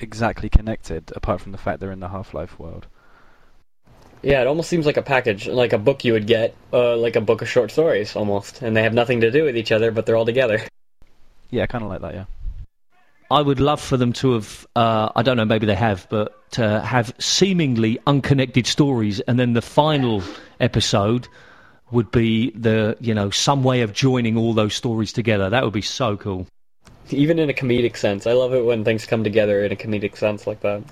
exactly connected, apart from the fact they're in the Half-Life world. Yeah, it almost seems like a package, like a book you would get, uh, like a book of short stories, almost, and they have nothing to do with each other, but they're all together. Yeah, kind of like that. Yeah. I would love for them to have, uh, I don't know, maybe they have, but to have seemingly unconnected stories, and then the final episode would be the, you know, some way of joining all those stories together. That would be so cool. Even in a comedic sense, I love it when things come together in a comedic sense like that.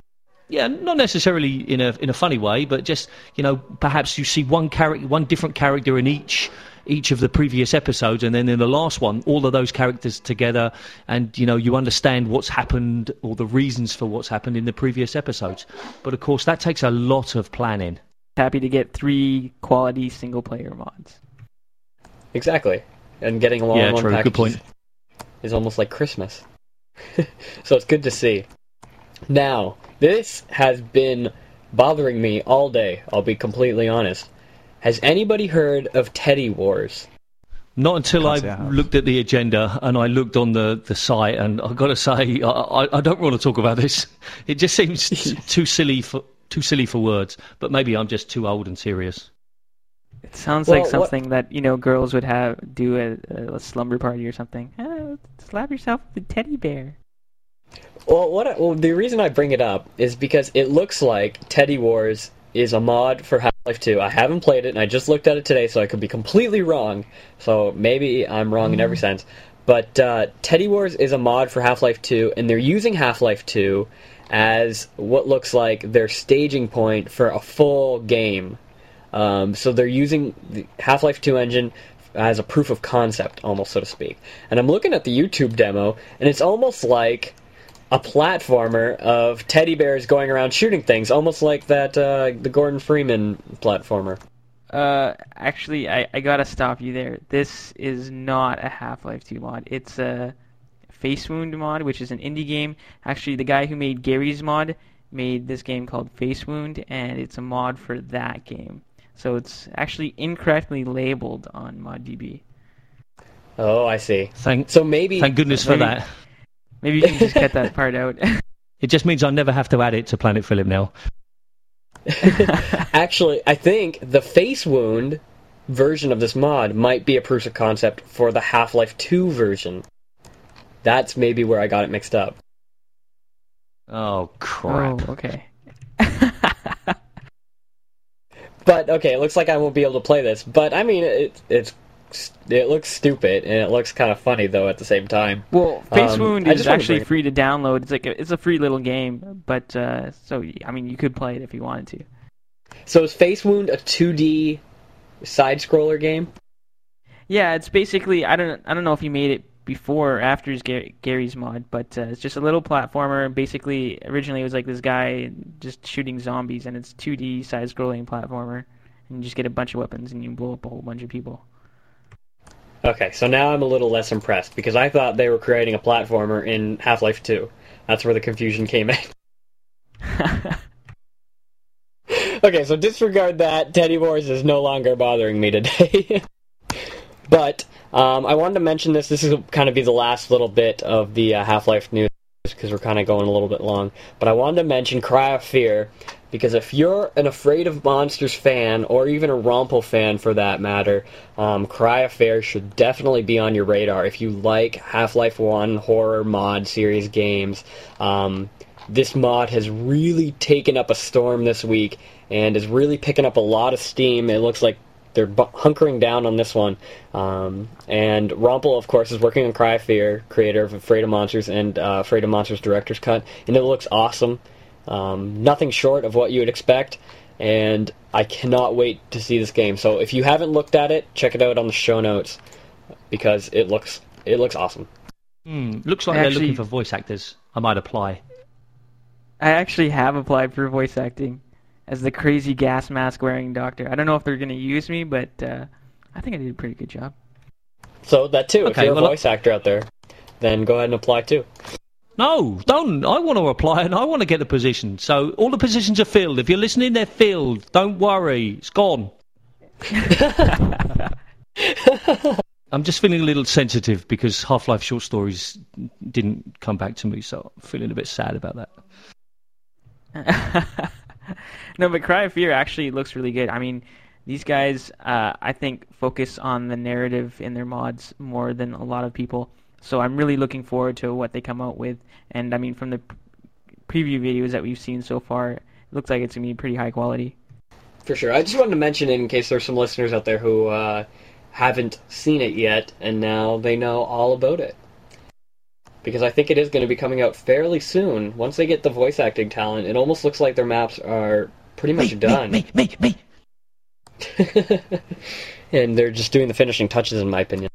Yeah, not necessarily in a in a funny way, but just you know, perhaps you see one character, one different character in each each of the previous episodes, and then in the last one, all of those characters together, and you know, you understand what's happened or the reasons for what's happened in the previous episodes. But of course, that takes a lot of planning. Happy to get three quality single player mods. Exactly, and getting along Yeah, on true. Good packages point. is almost like Christmas. <laughs> so it's good to see. Now, this has been bothering me all day. I'll be completely honest. Has anybody heard of Teddy Wars? Not until I I looked at the agenda and I looked on the, the site, and I've got to say, I, I, I don't want to talk about this. <laughs> It just seems t- <laughs> too silly for too silly for words. But maybe I'm just too old and serious. It sounds Well, like what- something that you know girls would have do at a slumber party or something. Ah, slap yourself with a teddy bear. Well, what? I, well, the reason I bring it up is because it looks like Teddy Wars is a mod for Half-Life 2. I haven't played it, and I just looked at it today, so I could be completely wrong. So maybe I'm wrong in every sense. But uh, Teddy Wars is a mod for Half-Life 2, and they're using Half-Life 2 as what looks like their staging point for a full game. Um, so they're using the Half-Life 2 engine as a proof of concept, almost so to speak. And I'm looking at the YouTube demo, and it's almost like a platformer of teddy bears going around shooting things, almost like that uh, the Gordon Freeman platformer. Uh, actually, I, I gotta stop you there. This is not a Half-Life 2 mod. It's a Facewound mod, which is an indie game. Actually, the guy who made Garry's mod made this game called Facewound, and it's a mod for that game. So it's actually incorrectly labeled on ModDB. Oh, I see. Thank So maybe thank goodness for that. Maybe you can just cut that part out. <laughs> It just means I'll never have to add it to Planet Phillip now. <laughs> Actually, I think the Facewound version of this mod might be a proof of concept for the Half-Life 2 version. That's maybe where I got it mixed up. Oh crap! oh, okay. <laughs> But okay, it looks like I won't be able to play this. But I mean, it it's it looks stupid and it looks kind of funny though at the same time. Well, Face Um, Wound is actually free to download. It's like a, it's a free little game, but uh, so I mean, you could play it if you wanted to. So is Facewound a 2D side scroller game? Yeah, it's basically I don't I don't know if he made it before or after Garry's mod, but uh, it's just a little platformer. Basically, originally it was like this guy just shooting zombies, and it's 2D side-scrolling platformer, and you just get a bunch of weapons and you blow up a whole bunch of people. Okay, so now I'm a little less impressed because I thought they were creating a platformer in Half-Life 2. That's where the confusion came in. <laughs> okay, so disregard that. Teddy Wars is no longer bothering me today. <laughs> but um, I wanted to mention this. This is kind of be the last little bit of the uh, Half-Life news because we're kind of going a little bit long. But I wanted to mention Cry of Fear because if you're an Afraid of Monsters fan, or even a Rompel fan for that matter, um, Cry of Fear should definitely be on your radar. If you like Half Life 1 horror mod series games, um, this mod has really taken up a storm this week and is really picking up a lot of steam. It looks like they're bu- hunkering down on this one. Um, and Rompel, of course, is working on Cry of Fear, creator of Afraid of Monsters and uh, Afraid of Monsters Director's Cut, and it looks awesome. Um, nothing short of what you would expect. and I cannot wait to see this game. So if you haven't looked at it, check it out on the show notes because it looks it looks awesome. Hmm, looks like Actually- they're looking for voice actors. I might apply. I actually have applied for voice acting as the crazy gas mask wearing doctor. I don't know if they're going to use me, but uh, I think I did a pretty good job. So that too. Okay, if you're well, a voice actor out there, then go ahead and apply too. No, don't. I want to apply and I want to get the position. So all the positions are filled. If you're listening, they're filled. Don't worry. It's gone. <laughs> I'm just feeling a little sensitive because Half Life short stories didn't come back to me, so I'm feeling a bit sad about that. <laughs> no, but Cry of Fear actually looks really good. I mean, these guys, uh, I think, focus on the narrative in their mods more than a lot of people. So I'm really looking forward to what they come out with. And I mean, from the preview videos that we've seen so far, it looks like it's gonna be pretty high quality. For sure. I just wanted to mention it in case there's some listeners out there who uh, haven't seen it yet, and now they know all about it. Because I think it is going to be coming out fairly soon. Once they get the voice acting talent, it almost looks like their maps are pretty much done. Me, me, me. <laughs> and they're just doing the finishing touches, in my opinion.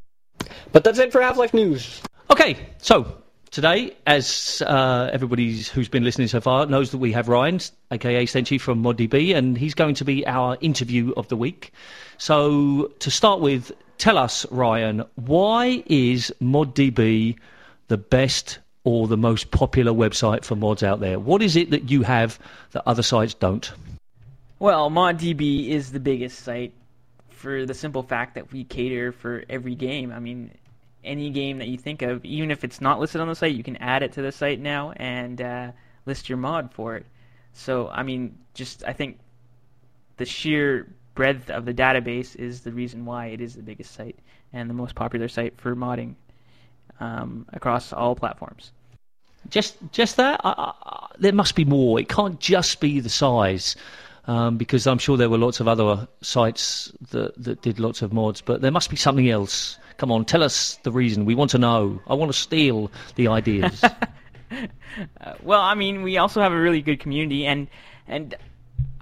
But that's it for Half Life News. Okay, so today, as uh, everybody who's been listening so far knows that we have Ryan, aka Stenchy from ModDB, and he's going to be our interview of the week. So to start with, tell us, Ryan, why is ModDB the best or the most popular website for mods out there? What is it that you have that other sites don't? Well, ModDB is the biggest site for the simple fact that we cater for every game. I mean, any game that you think of, even if it's not listed on the site, you can add it to the site now and uh, list your mod for it. So, I mean, just I think the sheer breadth of the database is the reason why it is the biggest site and the most popular site for modding um, across all platforms. Just, just that? I, I, there must be more. It can't just be the size, um, because I'm sure there were lots of other sites that that did lots of mods. But there must be something else. Come on, tell us the reason. We want to know. I want to steal the ideas. <laughs> Uh, well, I mean, we also have a really good community, and and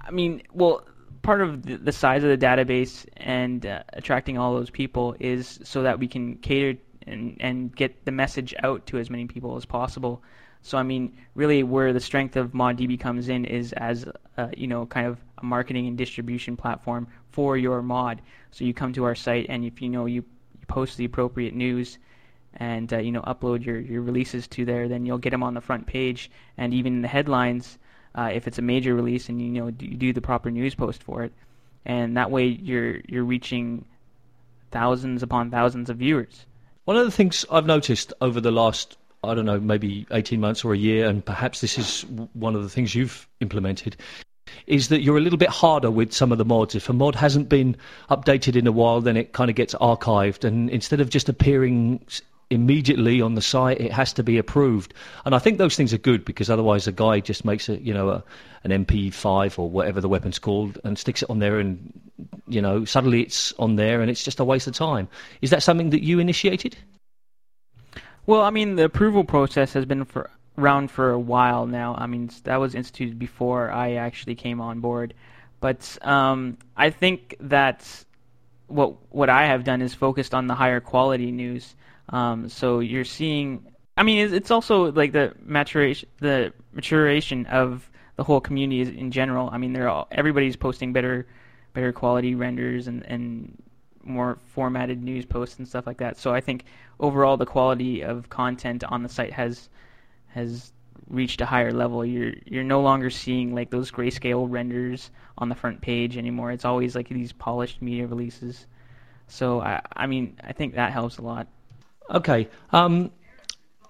I mean, well, part of the, the size of the database and uh, attracting all those people is so that we can cater and and get the message out to as many people as possible. So I mean, really, where the strength of ModDB comes in is as uh, you know, kind of a marketing and distribution platform for your mod. So you come to our site, and if you know you, you post the appropriate news and uh, you know upload your, your releases to there, then you'll get them on the front page and even in the headlines uh, if it's a major release and you know you do the proper news post for it, and that way you're you're reaching thousands upon thousands of viewers. One of the things I've noticed over the last, I don't know, maybe 18 months or a year, and perhaps this is one of the things you've implemented, is that you're a little bit harder with some of the mods. If a mod hasn't been updated in a while, then it kind of gets archived, and instead of just appearing immediately on the site, it has to be approved. And I think those things are good because otherwise a guy just makes a, you know, a, an MP5 or whatever the weapon's called and sticks it on there, and you know, suddenly it's on there, and it's just a waste of time. Is that something that you initiated? Well, I mean, the approval process has been for, around for a while now. I mean, that was instituted before I actually came on board. But um, I think that what what I have done is focused on the higher quality news. Um, so you're seeing. I mean, it's, also like the maturation, the maturation of the whole community in general. I mean, they're all everybody's posting better, better quality renders and and more formatted news posts and stuff like that. So I think overall the quality of content on the site has has reached a higher level. You're you're no longer seeing like those grayscale renders on the front page anymore. It's always like these polished media releases. So I I mean I think that helps a lot. Okay. Um,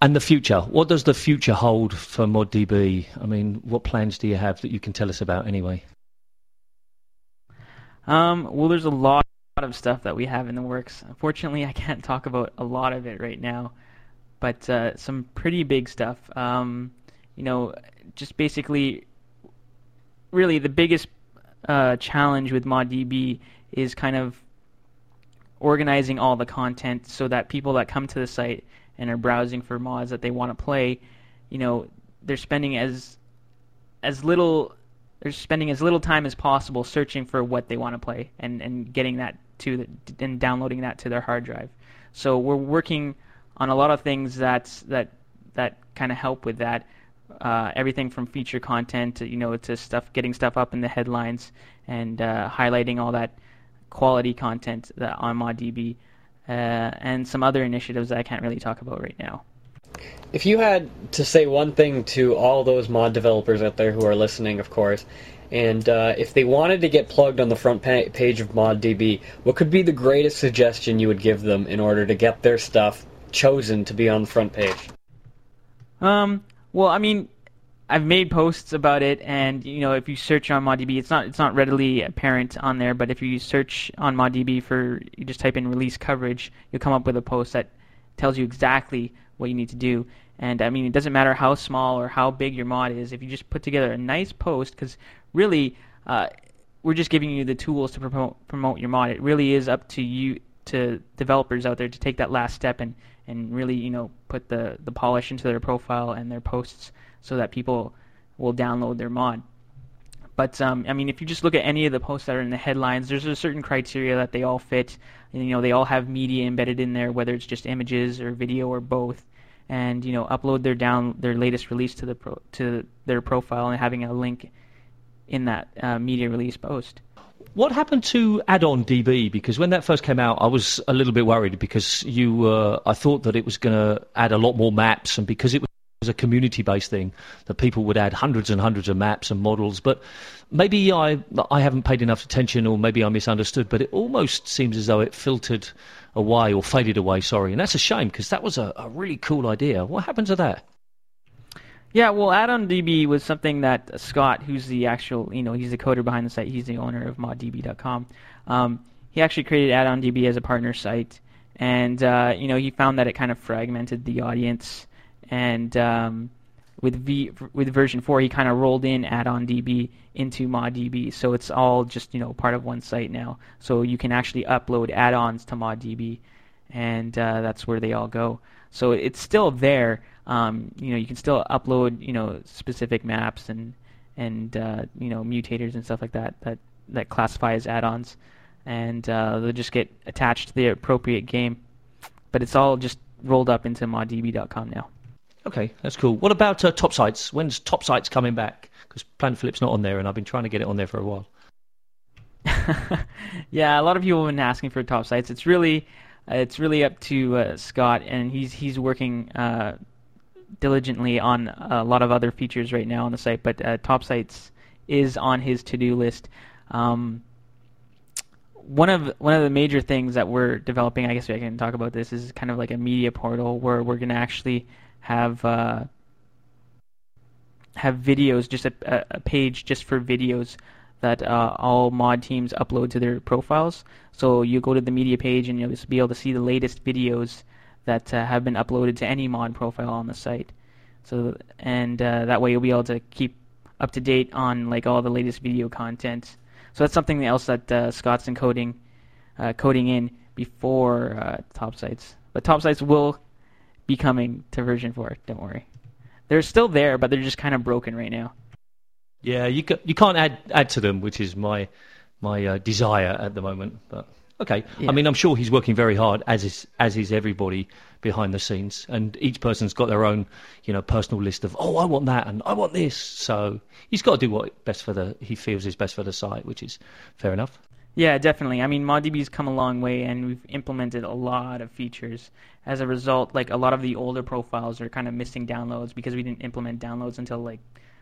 and the future. What does the future hold for ModDB? I mean, what plans do you have that you can tell us about anyway? Um, well, there's a lot of stuff that we have in the works. Unfortunately, I can't <laughs> talk about a lot of it right now, but uh, some pretty big stuff. Um, you know, just basically, really the biggest uh, challenge with ModDB is kind of organizing all the content so that people that come to the site and are browsing for mods that they want to play, you know, they're spending as as little they're spending as little time as possible searching for what they want to play and and getting that to the, and downloading that to their hard drive. So we're working on a lot of things that's that that kind of help with that. Uh, everything from feature content, to, you know, to stuff, getting stuff up in the headlines, and uh, highlighting all that quality content that on ModDB, uh, and some other initiatives that I can't really talk about right now. If you had to say one thing to all those mod developers out there who are listening, of course, and uh, if they wanted to get plugged on the front pa- page of ModDB, what could be the greatest suggestion you would give them in order to get their stuff chosen to be on the front page? Um, well, I mean, I've made posts about it, and you know, if you search on ModDB, it's not it's not readily apparent on there. But if you search on ModDB for, you just type in release coverage, you'll come up with a post that tells you exactly what you need to do. And I mean, it doesn't matter how small or how big your mod is. If you just put together a nice post, because really, uh, we're just giving you the tools to promote promote your mod. It really is up to you, to developers out there, to take that last step and and really, you know, put the the polish into their profile and their posts so that people will download their mod. But um, I mean, if you just look at any of the posts that are in the headlines, there's a certain criteria that they all fit. You know, they all have media embedded in there, whether it's just images or video or both. And you know, upload their down their latest release to the pro, to their profile and having a link in that uh, media release post. What happened to add-on DB? Because when that first came out, I was a little bit worried because you, uh, I thought that it was going to add a lot more maps, and because it was was a community-based thing that people would add hundreds and hundreds of maps and models. But maybe I I haven't paid enough attention, or maybe I misunderstood. But it almost seems as though it filtered away or faded away. Sorry, and that's a shame because that was a, a really cool idea. What happened to that? Yeah, well, add-on DB was something that Scott, who's the actual, you know, he's the coder behind the site. He's the owner of ModDB.com. Um, he actually created add-on DB as a partner site, and uh, you know, he found that it kind of fragmented the audience and um, with V with version four, he kind of rolled in add-on DB into ModDB, so it's all just you know part of one site now. So you can actually upload add-ons to ModDB, and uh, that's where they all go. So it's still there. Um, you know, you can still upload you know specific maps and and uh, you know mutators and stuff like that that that classify as add-ons, and uh, they'll just get attached to the appropriate game. But it's all just rolled up into moddb.com now. Okay, that's cool. What about uh, Top Sites? When's Top Sites coming back? Because Planet Phillip's not on there, and I've been trying to get it on there for a while. <laughs> yeah, a lot of people have been asking for Top Sites. It's really, uh, it's really up to uh, Scott, and he's he's working uh, diligently on a lot of other features right now on the site. But uh, Top Sites is on his to-do list. Um, one of one of the major things that we're developing, I guess I can talk about this, is kind of like a media portal where we're going to actually have uh, have videos, just a, a, page just for videos that uh, all mod teams upload to their profiles. So you go to the media page and you'll just be able to see the latest videos that uh, have been uploaded to any mod profile on the site. So and uh, that way you'll be able to keep up to date on like all the latest video content. So that's something else that uh, Scott's encoding, uh, coding in before uh, top sites. But top sites will be coming to version 4. Don't worry. They're still there, but they're just kind of broken right now. Yeah, you ca- you can't add add to them, which is my my uh, desire at the moment. But okay, yeah. I mean, I'm sure he's working very hard, as is as is everybody behind the scenes, and each person's got their own you know personal list of oh I want that and I want this. So he's got to do what best for the he feels is best for the site, which is fair enough. Yeah, definitely. I mean, ModDB's come a long way, and we've implemented a lot of features. As a result, like a lot of the older profiles are kind of missing downloads because we didn't implement downloads until like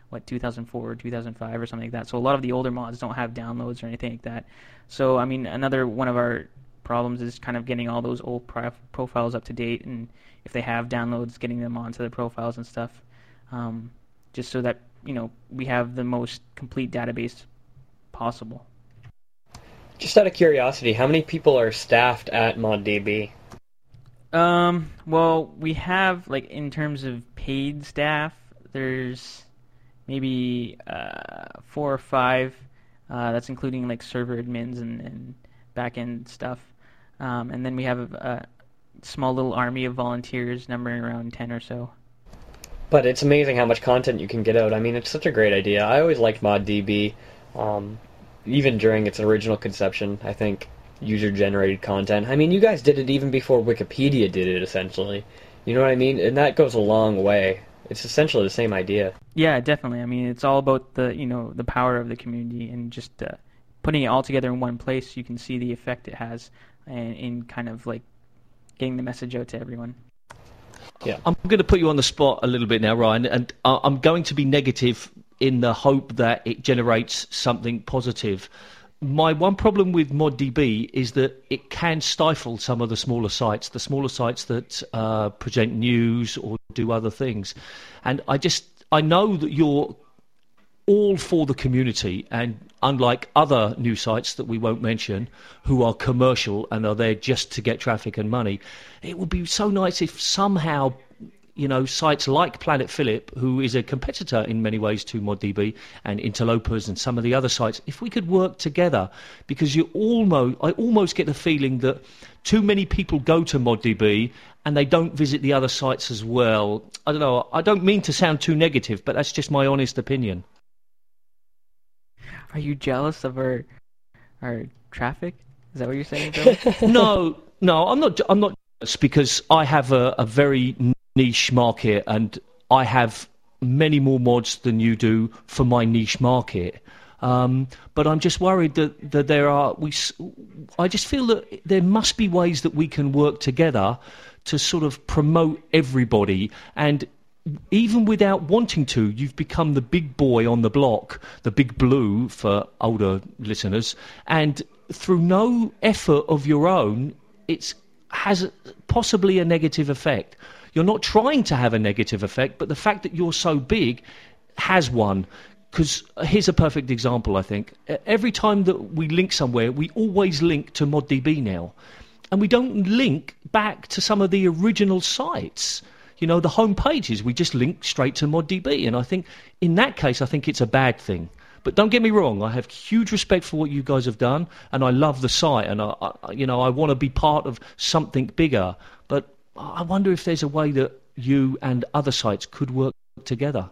what 2004 or 2005 or something like that. So a lot of the older mods don't have downloads or anything like that. So I mean, another one of our problems is kind of getting all those old profiles up to date, and if they have downloads, getting them onto the profiles and stuff, um, just so that you know we have the most complete database possible. Just out of curiosity, how many people are staffed at ModDB? Um, well, we have like in terms of paid staff, there's maybe uh, four or five. Uh, that's including like server admins and, and back end stuff. Um, and then we have a, a, small little army of volunteers, numbering around ten or so. but it's amazing how much content you can get out. I mean, it's such a great idea. I always liked ModDB, um, even during its original conception. I think user-generated content. I mean, you guys did it even before Wikipedia did it, essentially. You know what I mean? And that goes a long way. It's essentially the same idea. Yeah, definitely. I mean, it's all about the you know the power of the community and just uh, putting it all together in one place. You can see the effect it has, and in kind of like getting the message out to everyone. Yeah. I'm going to put you on the spot a little bit now, Ryan, and I'm going to be negative in the hope that it generates something positive. My one problem with ModDB is that it can stifle some of the smaller sites, the smaller sites that uh, present news or do other things. And I just, I know that you're all for the community and unlike other news sites that we won't mention who are commercial and are there just to get traffic and money it would be so nice if somehow you know sites like planet phillip who is a competitor in many ways to moddb and interlopers and some of the other sites if we could work together because you almost i almost get the feeling that too many people go to moddb and they don't visit the other sites as well i don't know i don't mean to sound too negative but that's just my honest opinion are you jealous of our our traffic? Is that what you're saying, Bill? <laughs> no, no, I'm not. I'm not jealous because I have a, a very niche market and I have many more mods than you do for my niche market. Um, but I'm just worried that, that there are we. I just feel that there must be ways that we can work together to sort of promote everybody and even without wanting to, you've become the big boy on the block, the big blue for older listeners, and through no effort of your own, it has possibly a negative effect. You're not trying to have a negative effect, but the fact that you're so big has one. Because here's a perfect example, I think. Every time that we link somewhere, we always link to ModDB now. And we don't link back to some of the original sites you know, the home pages, we just link straight to ModDB. And I think in that case, I think it's a bad thing. But don't get me wrong, I have huge respect for what you guys have done, and I love the site, and I, I you know, I want to be part of something bigger. I wonder if there's a way that you and other sites could work together.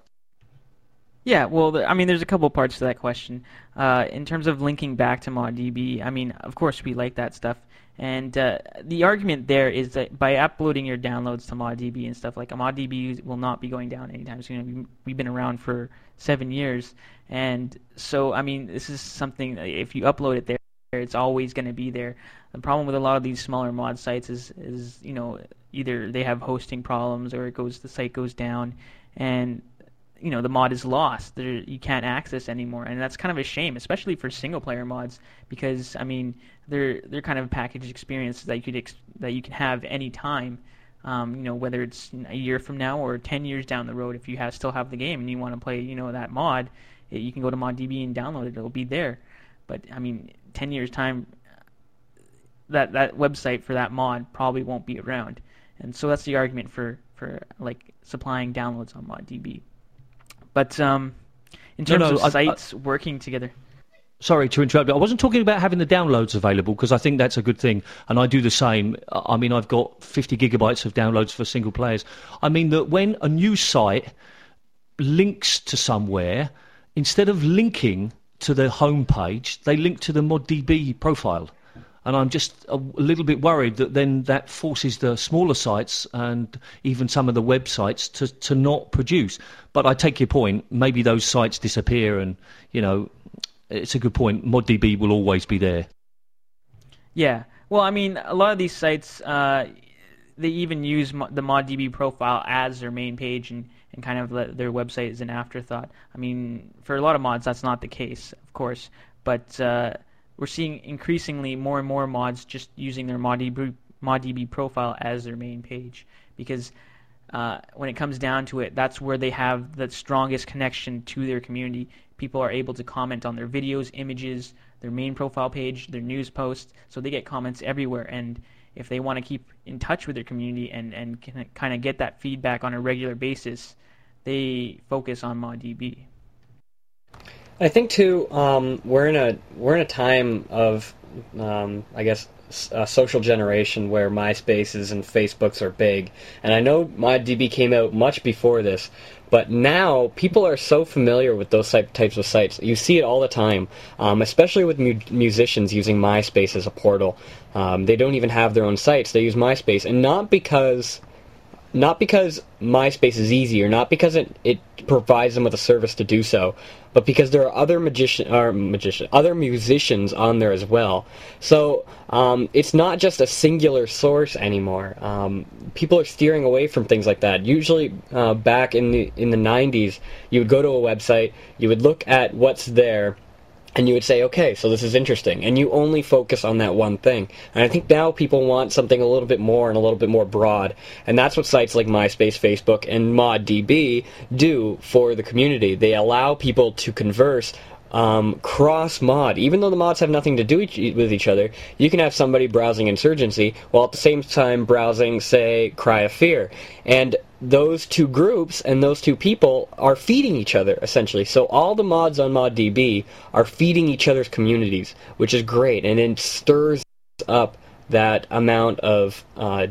Yeah, well, I mean, there's a couple parts to that question. Uh, in terms of linking back to ModDB, I mean, of course, we like that stuff. And uh, the argument there is that by uploading your downloads to ModDB and stuff like ModDB will not be going down anytime soon. We've been around for seven years, and so I mean, this is something. If you upload it there, it's always going to be there. The problem with a lot of these smaller mod sites is, is you know, either they have hosting problems or it goes the site goes down, and you know the mod is lost. There, you can't access anymore, and that's kind of a shame, especially for single player mods, because I mean they're they're kind of a packaged experiences that you could ex- that you can have any time. Um, you know whether it's a year from now or ten years down the road, if you have still have the game and you want to play, you know that mod, it, you can go to ModDB and download it. It'll be there. But I mean, ten years time, that that website for that mod probably won't be around, and so that's the argument for for like supplying downloads on ModDB. But um, in terms no, no, of sites I, I, working together. Sorry to interrupt. I wasn't talking about having the downloads available because I think that's a good thing, and I do the same. I mean, I've got 50 gigabytes of downloads for single players. I mean that when a new site links to somewhere, instead of linking to the home page, they link to the ModDB profile and I'm just a little bit worried that then that forces the smaller sites and even some of the websites to, to not produce. But I take your point. Maybe those sites disappear, and you know, it's a good point. ModDB will always be there. Yeah. Well, I mean, a lot of these sites, uh, they even use the ModDB profile as their main page and, and kind of let their website as an afterthought. I mean, for a lot of mods, that's not the case, of course. But uh, we're seeing increasingly more and more mods just using their ModDB, ModDB profile as their main page because uh, when it comes down to it, that's where they have the strongest connection to their community. People are able to comment on their videos, images, their main profile page, their news posts, so they get comments everywhere. And if they want to keep in touch with their community and, and kind of get that feedback on a regular basis, they focus on ModDB. I think too, um, we're in a we're in a time of, um, I guess, a social generation where MySpaces and Facebooks are big, and I know ModDB came out much before this, but now people are so familiar with those types of sites. You see it all the time, um, especially with mu- musicians using MySpace as a portal. Um, they don't even have their own sites; they use MySpace, and not because not because MySpace is easy or not because it, it provides them with a service to do so, but because there are other magician or magician other musicians on there as well. So um, it's not just a singular source anymore. Um, people are steering away from things like that. Usually, uh, back in the in the '90s, you would go to a website, you would look at what's there and you would say, okay, so this is interesting, and you only focus on that one thing. And I think now people want something a little bit more and a little bit more broad, and that's what sites like MySpace, Facebook, and ModDB do for the community. They allow people to converse um, cross mod. Even though the mods have nothing to do with each other, you can have somebody browsing Insurgency while at the same time browsing, say, Cry of Fear. And those two groups and those two people are feeding each other essentially. So all the mods on ModDB are feeding each other's communities, which is great, and it stirs up that amount of uh,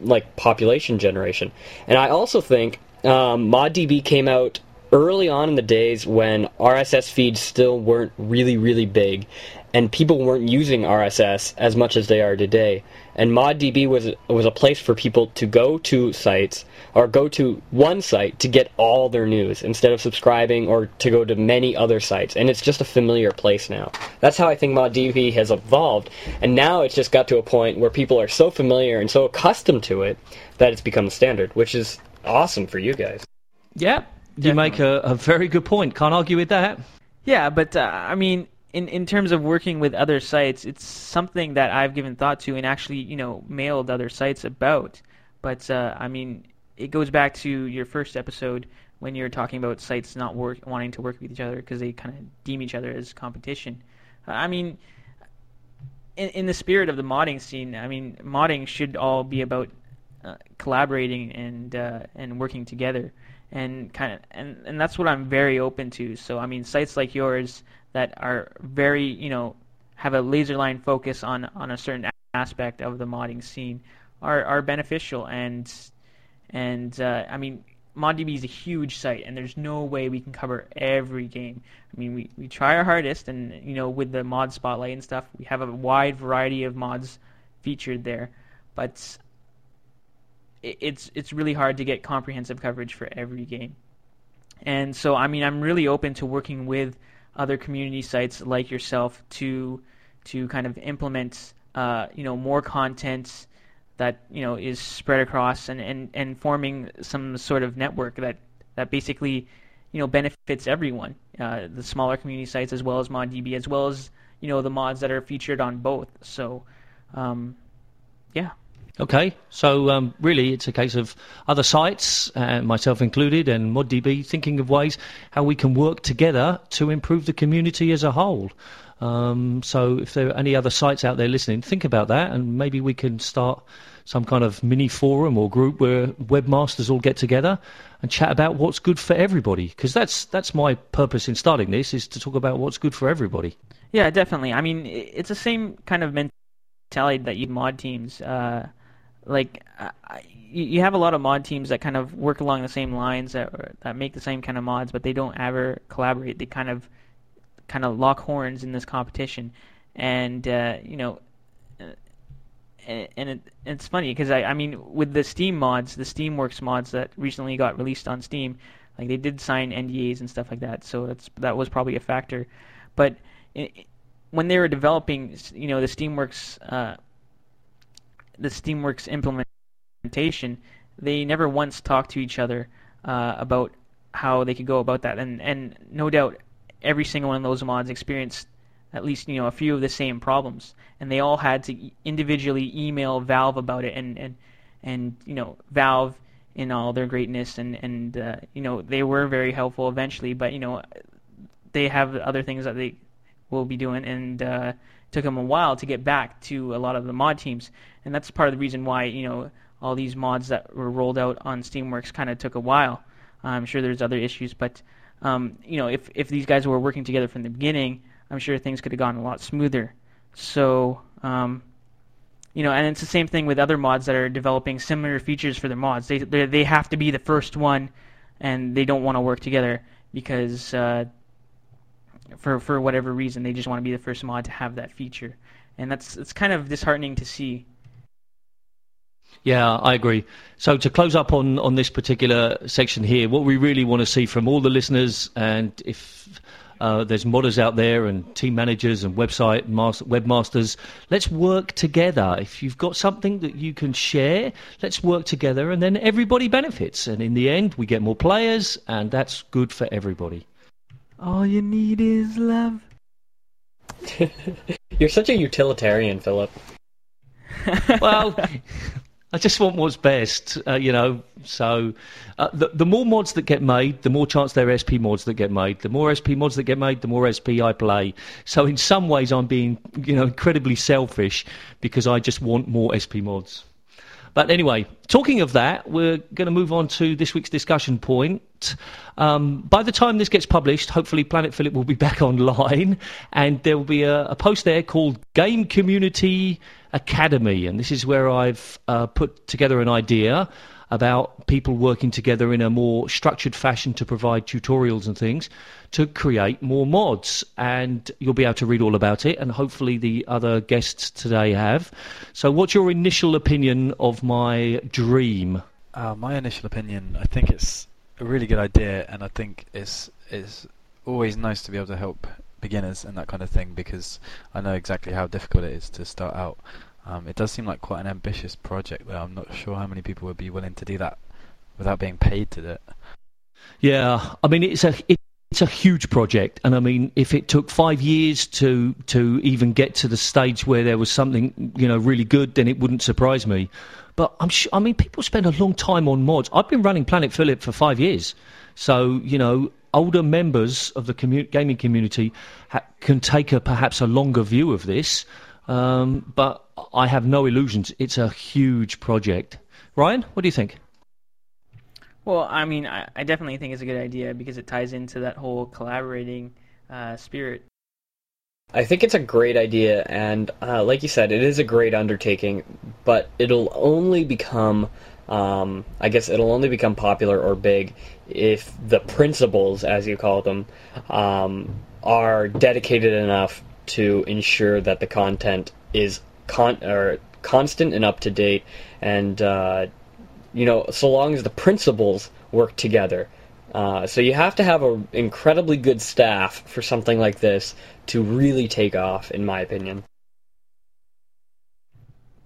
like population generation. And I also think um, ModDB came out early on in the days when RSS feeds still weren't really really big, and people weren't using RSS as much as they are today. And ModDB was was a place for people to go to sites or go to one site to get all their news instead of subscribing or to go to many other sites. And it's just a familiar place now. That's how I think ModDB has evolved. And now it's just got to a point where people are so familiar and so accustomed to it that it's become the standard, which is awesome for you guys. Yeah, you make a, a very good point. Can't argue with that. Yeah, but uh, I mean, in in terms of working with other sites, it's something that I've given thought to and actually, you know, mailed other sites about. But uh, I mean, it goes back to your first episode when you're talking about sites not work wanting to work with each other because they kind of deem each other as competition. Uh, I mean, in in the spirit of the modding scene, I mean, modding should all be about uh, collaborating and uh, and working together and kind of and, and that's what I'm very open to. So I mean, sites like yours that are very you know have a laser line focus on on a certain aspect of the modding scene are are beneficial and and uh, I mean ModDB is a huge site and there's no way we can cover every game. I mean we, we try our hardest and you know with the mod spotlight and stuff we have a wide variety of mods featured there, but it's it's really hard to get comprehensive coverage for every game. And so, I mean, I'm really open to working with other community sites like yourself to to kind of implement, uh, you know, more content that you know is spread across and, and, and forming some sort of network that that basically, you know, benefits everyone, uh, the smaller community sites as well as ModDB as well as you know the mods that are featured on both. So, um, yeah. Okay, so um, really it's a case of other sites, uh, myself included, and ModDB thinking of ways how we can work together to improve the community as a whole. Um, so if there are any other sites out there listening, think about that, and maybe we can start some kind of mini forum or group where webmasters all get together and chat about what's good for everybody. Because that's that's my purpose in starting this is to talk about what's good for everybody. Yeah, definitely. I mean, it's the same kind of mentality that you mod teams. Uh, like I, you have a lot of mod teams that kind of work along the same lines that that make the same kind of mods, but they don't ever collaborate. They kind of kind of lock horns in this competition, and uh, you know, uh, and, it, it's funny because I, I mean with the Steam mods, the Steamworks mods that recently got released on Steam, like they did sign NDAs and stuff like that, so that's that was probably a factor, but. It, when they were developing, you know, the Steamworks uh, the Steamworks implementation, they never once talked to each other uh, about how they could go about that. And and no doubt, every single one of those mods experienced at least you know a few of the same problems, and they all had to individually email Valve about it, and and and you know Valve in all their greatness, and and uh, you know they were very helpful eventually, but you know they have other things that they will be doing, and uh, took them a while to get back to a lot of the mod teams, and that's part of the reason why you know all these mods that were rolled out on Steamworks kind of took a while. I'm sure there's other issues, but um, you know if if these guys were working together from the beginning, I'm sure things could have gone a lot smoother. So um, you know, and it's the same thing with other mods that are developing similar features for their mods. They they, they have to be the first one, and they don't want to work together because uh, for for whatever reason they just want to be the first mod to have that feature, and that's it's kind of disheartening to see. Yeah, I agree. So to close up on, on this particular section here, what we really want to see from all the listeners, and if uh, there's modders out there and team managers and website master, webmasters. Let's work together. If you've got something that you can share, let's work together, and then everybody benefits. And in the end, we get more players, and that's good for everybody. All you need is love. <laughs> You're such a utilitarian, Phillip. <laughs> well, I just want what's best, uh, you know. So, uh, the, the more mods that get made, the more chance there are SP mods that get made. The more SP mods that get made, the more SP I play. So, in some ways, I'm being, you know, incredibly selfish because I just want more SP mods. But anyway, talking of that, we're going to move on to this week's discussion point. Um, by the time this gets published, hopefully Planet Phillip will be <laughs> back online, and there will be a, a post there called Game Community Academy, and this is where I've uh, put together an idea about people working together in a more structured fashion to provide tutorials and things to create more mods. And you'll be able to read all about it, and hopefully the other guests today have. So, what's your initial opinion of my dream? Uh, my initial opinion, I think it's a really good idea, and I think it's it's always nice to be able to help beginners and that kind of thing because I know exactly how difficult it is to start out. Um, it does seem like quite an ambitious project, though. I'm not sure how many people would be willing to do that without being paid to do it. Yeah, I mean it's a it's a huge project, and I mean if it took five years to to even get to the stage where there was something you know really good, then it wouldn't surprise me. But I'm sure, I mean people spend a long time on mods. I've been running Planet Phillip for five years, so you know older members of the commu- gaming community ha- can take a perhaps a longer view of this. Um, but I have no illusions. It's a huge project. Ryan, what do you think? Well, I mean, I, I definitely think it's a good idea because it ties into that whole collaborating uh, spirit. I think it's a great idea, and uh, like you said, it is a great undertaking, but it'll only become, um, I guess, it'll only become popular or big if the principals, as you call them, um, are dedicated enough to ensure that the content is con- or constant and up to date, and uh, you know, so long as the principals work together. Uh, so you have to have an incredibly good staff for something like this to really take off, in my opinion.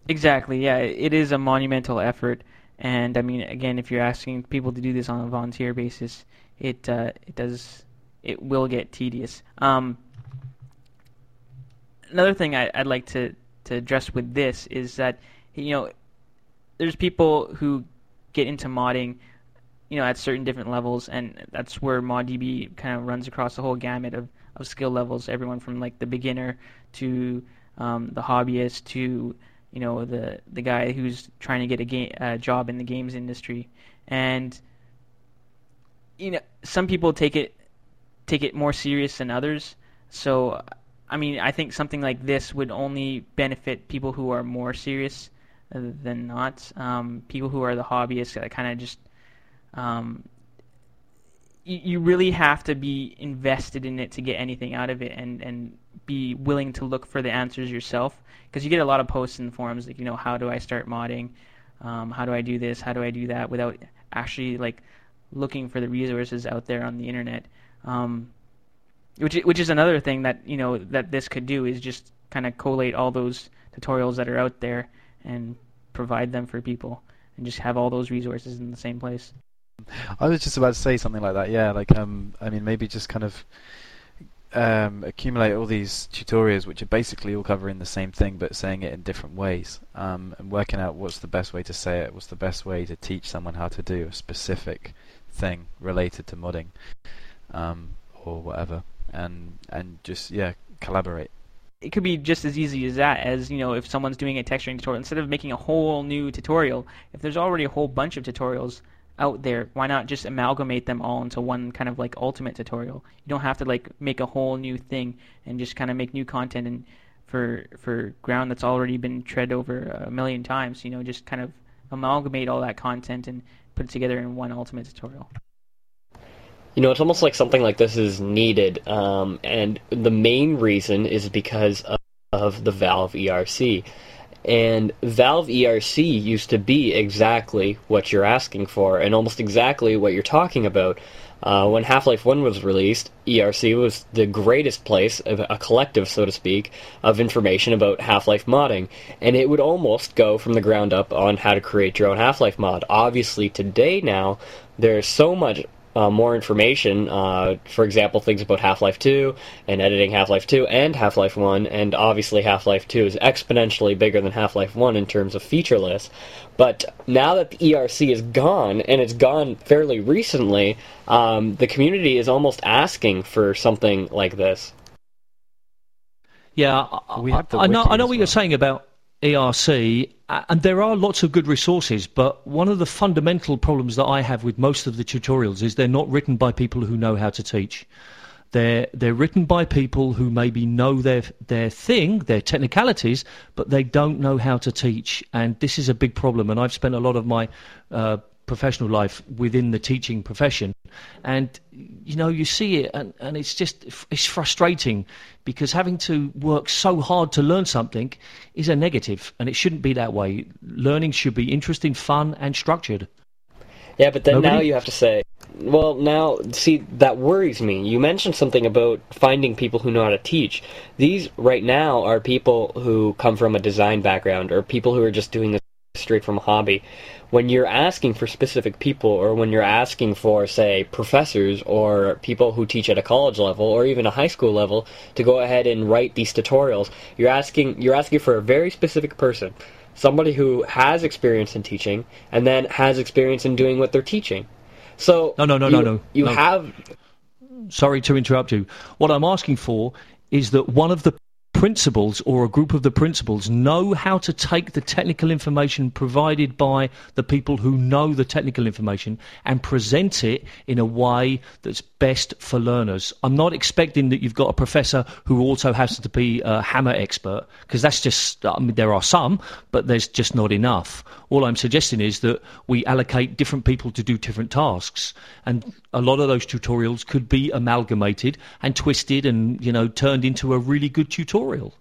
Exactly. Yeah, it is a monumental effort, and I mean, again, if you're asking people to do this on a volunteer basis, it uh, it does it will get tedious. Um, another thing I, would like to to address with this is that you know there's people who get into modding you know at certain different levels and that's where ModDB kind of runs across the whole gamut of, of skill levels. Everyone from like the beginner to um, the hobbyist to you know the the guy who's trying to get a game a job in the games industry. And you know some people take it take it more serious than others. So I mean, I think something like this would only benefit people who are more serious than not. Um, people who are the hobbyists that kind of just um, you, you really have to be invested in it to get anything out of it, and and be willing to look for the answers yourself. Because you get a lot of posts in forums like, you know, how do I start modding? Um, how do I do this? How do I do that? Without actually like looking for the resources out there on the internet. Um, which which is another thing that you know that this could do is just kind of collate all those tutorials that are out there and provide them for people and just have all those resources in the same place. I was just about to say something like that. Yeah, like um, I mean, maybe just kind of um, accumulate all these tutorials, which are basically all covering the same thing, but saying it in different ways, um, and working out what's the best way to say it, what's the best way to teach someone how to do a specific thing related to modding, um, or whatever and and just yeah collaborate. It could be just as easy as that as you know if someone's doing a texturing tutorial instead of making a whole new tutorial. If there's already a whole bunch of tutorials out there, why not just amalgamate them all into one kind of like ultimate tutorial? You don't have to like make a whole new thing and just kind of make new content and for for ground that's already been tread over a million times. You know, just kind of amalgamate all that content and put it together in one ultimate tutorial. You know, it's almost like something like this is needed, um, and the main reason is because of, of the Valve ERC. And Valve ERC used to be exactly what you're asking for, and almost exactly what you're talking about. Uh, when Half Life 1 was released, ERC was the greatest place, a collective, so to speak, of information about Half Life modding. And it would almost go from the ground up on how to create your own Half Life mod. Obviously, today now, there's so much uh, more information. Uh, for example, things about Half Life 2 and editing Half Life 2 and Half Life 1, and obviously Half Life 2 is exponentially bigger than Half Life 1 in terms of feature list. But now that the ERC is gone, and it's gone fairly recently, um, the community is almost asking for something like this. Yeah, I, I, I know. I know what well. you're saying about ERC, and there are lots of good resources, but one of the fundamental problems that I have with most of the tutorials is they're not written by people who know how to teach. They're they're written by people who maybe know their their thing, their technicalities, but they don't know how to teach, and this is a big problem. And I've spent a lot of my uh, professional life within the teaching profession and you know you see it and, and it's just it's frustrating because having to work so hard to learn something is a negative and it shouldn't be that way. Learning should be interesting fun and structured. Yeah but then Nobody? now you have to say well now see that worries me. You mentioned something about finding people who know how to teach. These right now are people who come from a design background or people who are just doing this straight from a hobby when you're asking for specific people or when you're asking for say professors or people who teach at a college level or even a high school level to go ahead and write these tutorials you're asking you're asking for a very specific person somebody who has experience in teaching and then has experience in doing what they're teaching so no no no you, no no you no. have sorry to interrupt you what i'm asking for is that one of the principals or a group of the principals know how to take the technical information provided by the people who know the technical information and present it in a way that's best for learners. I'm not expecting that you've got a professor who also has to be a hammer expert because that's just, I mean, there are some, but there's just not enough. All I'm suggesting is that we allocate different people to do different tasks. And a lot of those tutorials could be amalgamated and twisted and, you know, turned into a really good tutorial.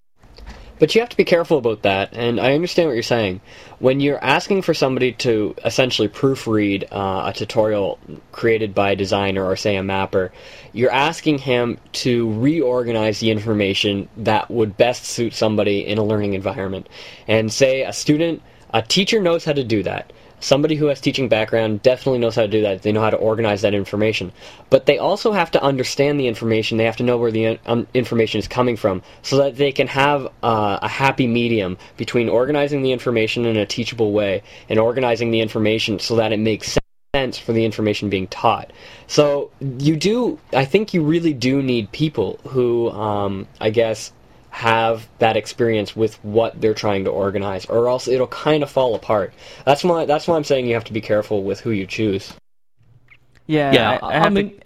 But you have to be careful about that, and I understand what you're saying. When you're asking for somebody to essentially proofread uh, a tutorial created by a designer or, say, a mapper, you're asking him to reorganize the information that would best suit somebody in a learning environment. And, say, a student, a teacher knows how to do that somebody who has teaching background definitely knows how to do that. They know how to organize that information. But they also have to understand the information. They have to know where the um, information is coming from so that they can have uh, a happy medium between organizing the information in a teachable way and organizing the information so that it makes sense for the information being taught. So you do, I think you really do need people who, um, I guess, have that experience with what they're trying to organize, or else it'll kind of fall apart. That's why that's why I'm saying you have to be careful with who you choose. Yeah, yeah. I, I have I mean, to,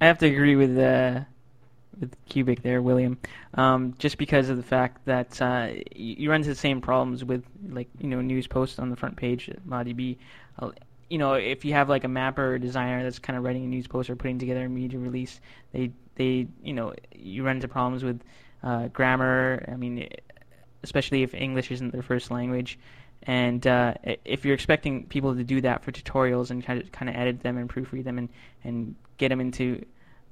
I have to agree with uh, with Cubic there, William. Um, just because of the fact that uh, you run into the same problems with like you know news posts on the front page at ModDB. Uh, you know, if you have like a mapper or designer that's kind of writing a news post or putting together a media release, they they you know you run into problems with uh, grammar. I mean, especially if English isn't their first language. And uh, if you're expecting people to do that for tutorials and kind of kind of edit them and proofread them and and get them into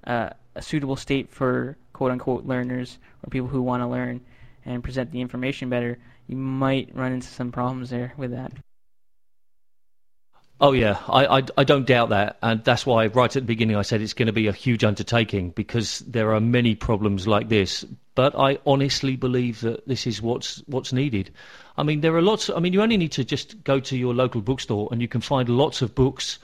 uh, a suitable state for quote unquote learners or people who want to learn and present the information better, you might run into some problems there with that. Oh yeah, I, I, I don't doubt that, and that's why right at the beginning I said it's going to be a huge undertaking because there are many problems like this. But I honestly believe that this is what's what's needed. I mean, there are lots. I mean, you only need to just go to your local bookstore and you can find lots of books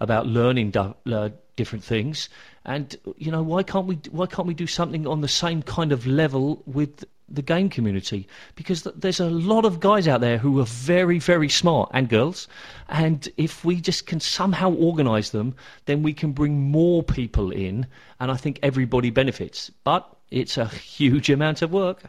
about learning uh, different things. And you know, why can't we why can't we do something on the same kind of level with the game community because there's a lot of guys out there who are very, very smart and girls. And if we just can somehow organize them, then we can bring more people in. And I think everybody benefits. But it's a huge amount of work.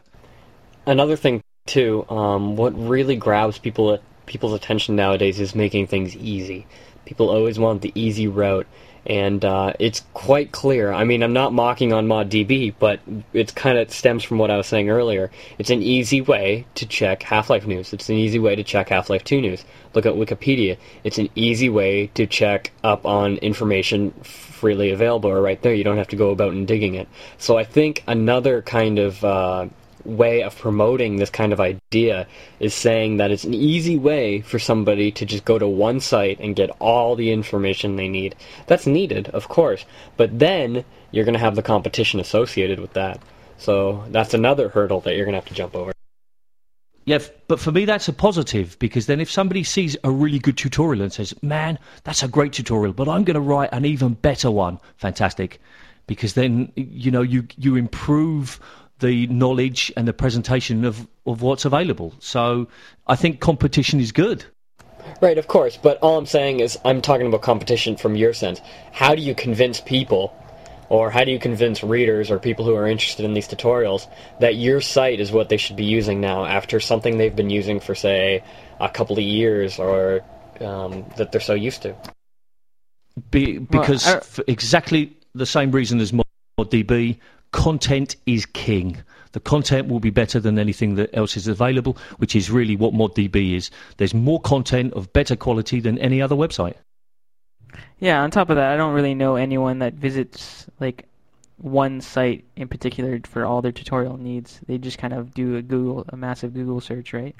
another thing too, um, what really grabs people people's attention nowadays is making things easy. People always want the easy route, and uh, it's quite clear. I mean, I'm not mocking on ModDB, but it kind of stems from what I was saying earlier. It's an easy way to check Half-Life news. It's an easy way to check Half-Life 2 news. Look at Wikipedia. It's an easy way to check up on information freely available or right there. You don't have to go about and digging it. So I think another kind of uh, way of promoting this kind of idea is saying that it's an easy way for somebody to just go to one site and get all the information they need. That's needed, of course, but then you're going to have the competition associated with that. So that's another hurdle that you're going to have to jump over. Yeah, but for me that's a positive because then if somebody sees a really good tutorial and says, "Man, that's a great tutorial, but I'm going to write an even better one." Fantastic. Because then you know you you improve the knowledge and the presentation of, of what's available. So I think competition is good. Right, of course, but all I'm saying is I'm talking about competition from your sense. How do you convince people or how do you convince readers or people who are interested in these tutorials that your site is what they should be using now after something they've been using for say a couple of years or um, that they're so used to? Be, because well, for exactly the same reason as ModDB, content is king. The content will be better than anything that else is available, which is really what ModDB is. There's more content of better quality than any other website. Yeah, on top of that, I don't really know anyone that visits like one site in particular for all their tutorial needs. They just kind of do a Google, a massive Google search, right?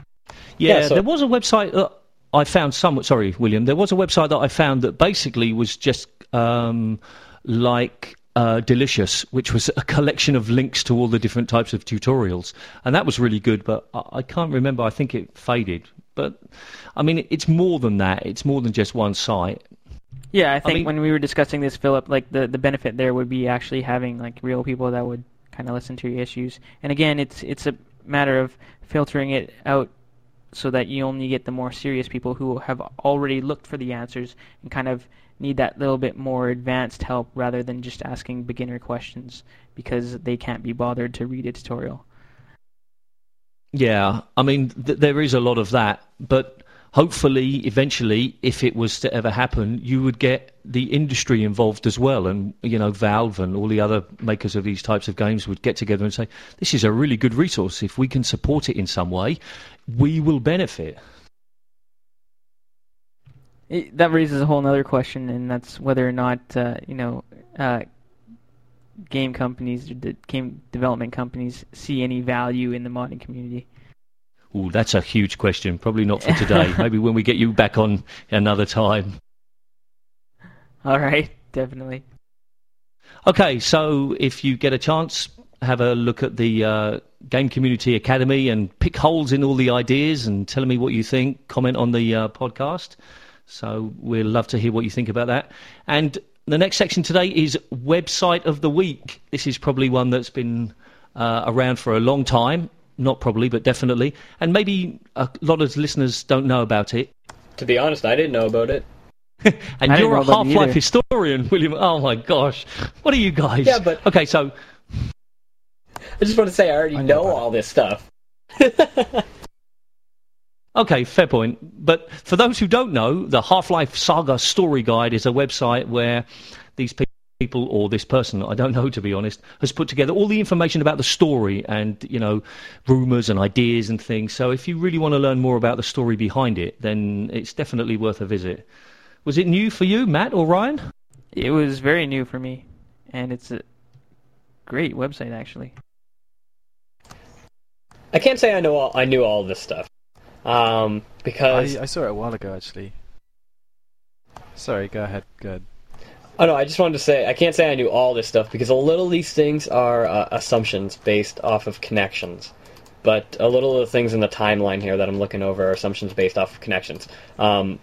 Yeah, yeah so there was a website that I found somewhat. Sorry, William. There was a website that I found that basically was just um, like uh, Delicious, which was a collection of links to all the different types of tutorials, and that was really good. But I, I can't remember. I think it faded. But I mean, it's more than that. It's more than just one site. Yeah, I think I mean, when we were discussing this, Phillip, like the the benefit there would be actually having like real people that would kind of listen to your issues. And again, it's it's a matter of filtering it out so that you only get the more serious people who have already looked for the answers and kind of need that little bit more advanced help rather than just asking beginner questions because they can't be bothered to read a tutorial. Yeah, I mean, th- there is a lot of that, but hopefully, eventually, if it was to ever happen, you would get the industry involved as well, and you know, Valve and all the other makers of these types of games would get together and say, "This is a really good resource. If we can support it in some way, we will benefit." It, that raises a whole other question, and that's whether or not uh, you know uh, game companies, game development companies, see any value in the modding community. Ooh, that's a huge question. Probably not for today. <laughs> Maybe when we get you back on another time. All right, definitely. Okay, so if you get a chance, have a look at the uh, Game Community Academy and pick holes in all the ideas and tell me what you think. Comment on the uh, podcast. So we'd love to hear what you think about that. And the next section today is Website of the Week. This is probably one that's been uh, around for a long time. Not probably, but definitely. And maybe a lot of listeners don't know about it. To be honest, I didn't know about it. <laughs> and you're a Half Life historian, <laughs> William. Oh my gosh. What are you guys? Yeah, but. Okay, so. I just want to say I already I know, know all this stuff. <laughs> Okay, fair point. But for those who don't know, the Half Life Saga Story Guide is a website where these people, or this person, I don't know to be honest, has put together all the information about the story and, you know, rumours and ideas and things. So if you really want to learn more about the story behind it, then it's definitely worth a visit. Was it new for you, Matt or Ryan? It was very new for me, and it's a great website, actually. I can't say I know all, I knew all this stuff. Um, because I, I, saw it a while ago actually. Sorry, go ahead. Go ahead. Oh no, I just wanted to say I can't say I knew all this stuff because a little of these things are uh, assumptions based off of connections, but a little of the things in the timeline here that I'm looking over are assumptions based off of connections. Um,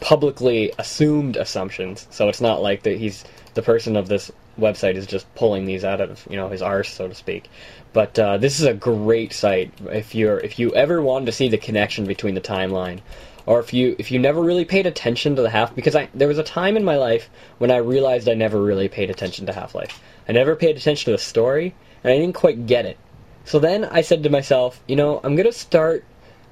publicly assumed assumptions, so it's not like that he's the person of this website is just pulling these out of you know his arse, so to speak. But uh, this is a great site if you're if you ever wanted to see the connection between the timeline, or if you if you never really paid attention to the half because I there was a time in my life when I realized I never really paid attention to Half Life. I never paid attention to the story, and I didn't quite get it. So then I said to myself, you know, I'm to start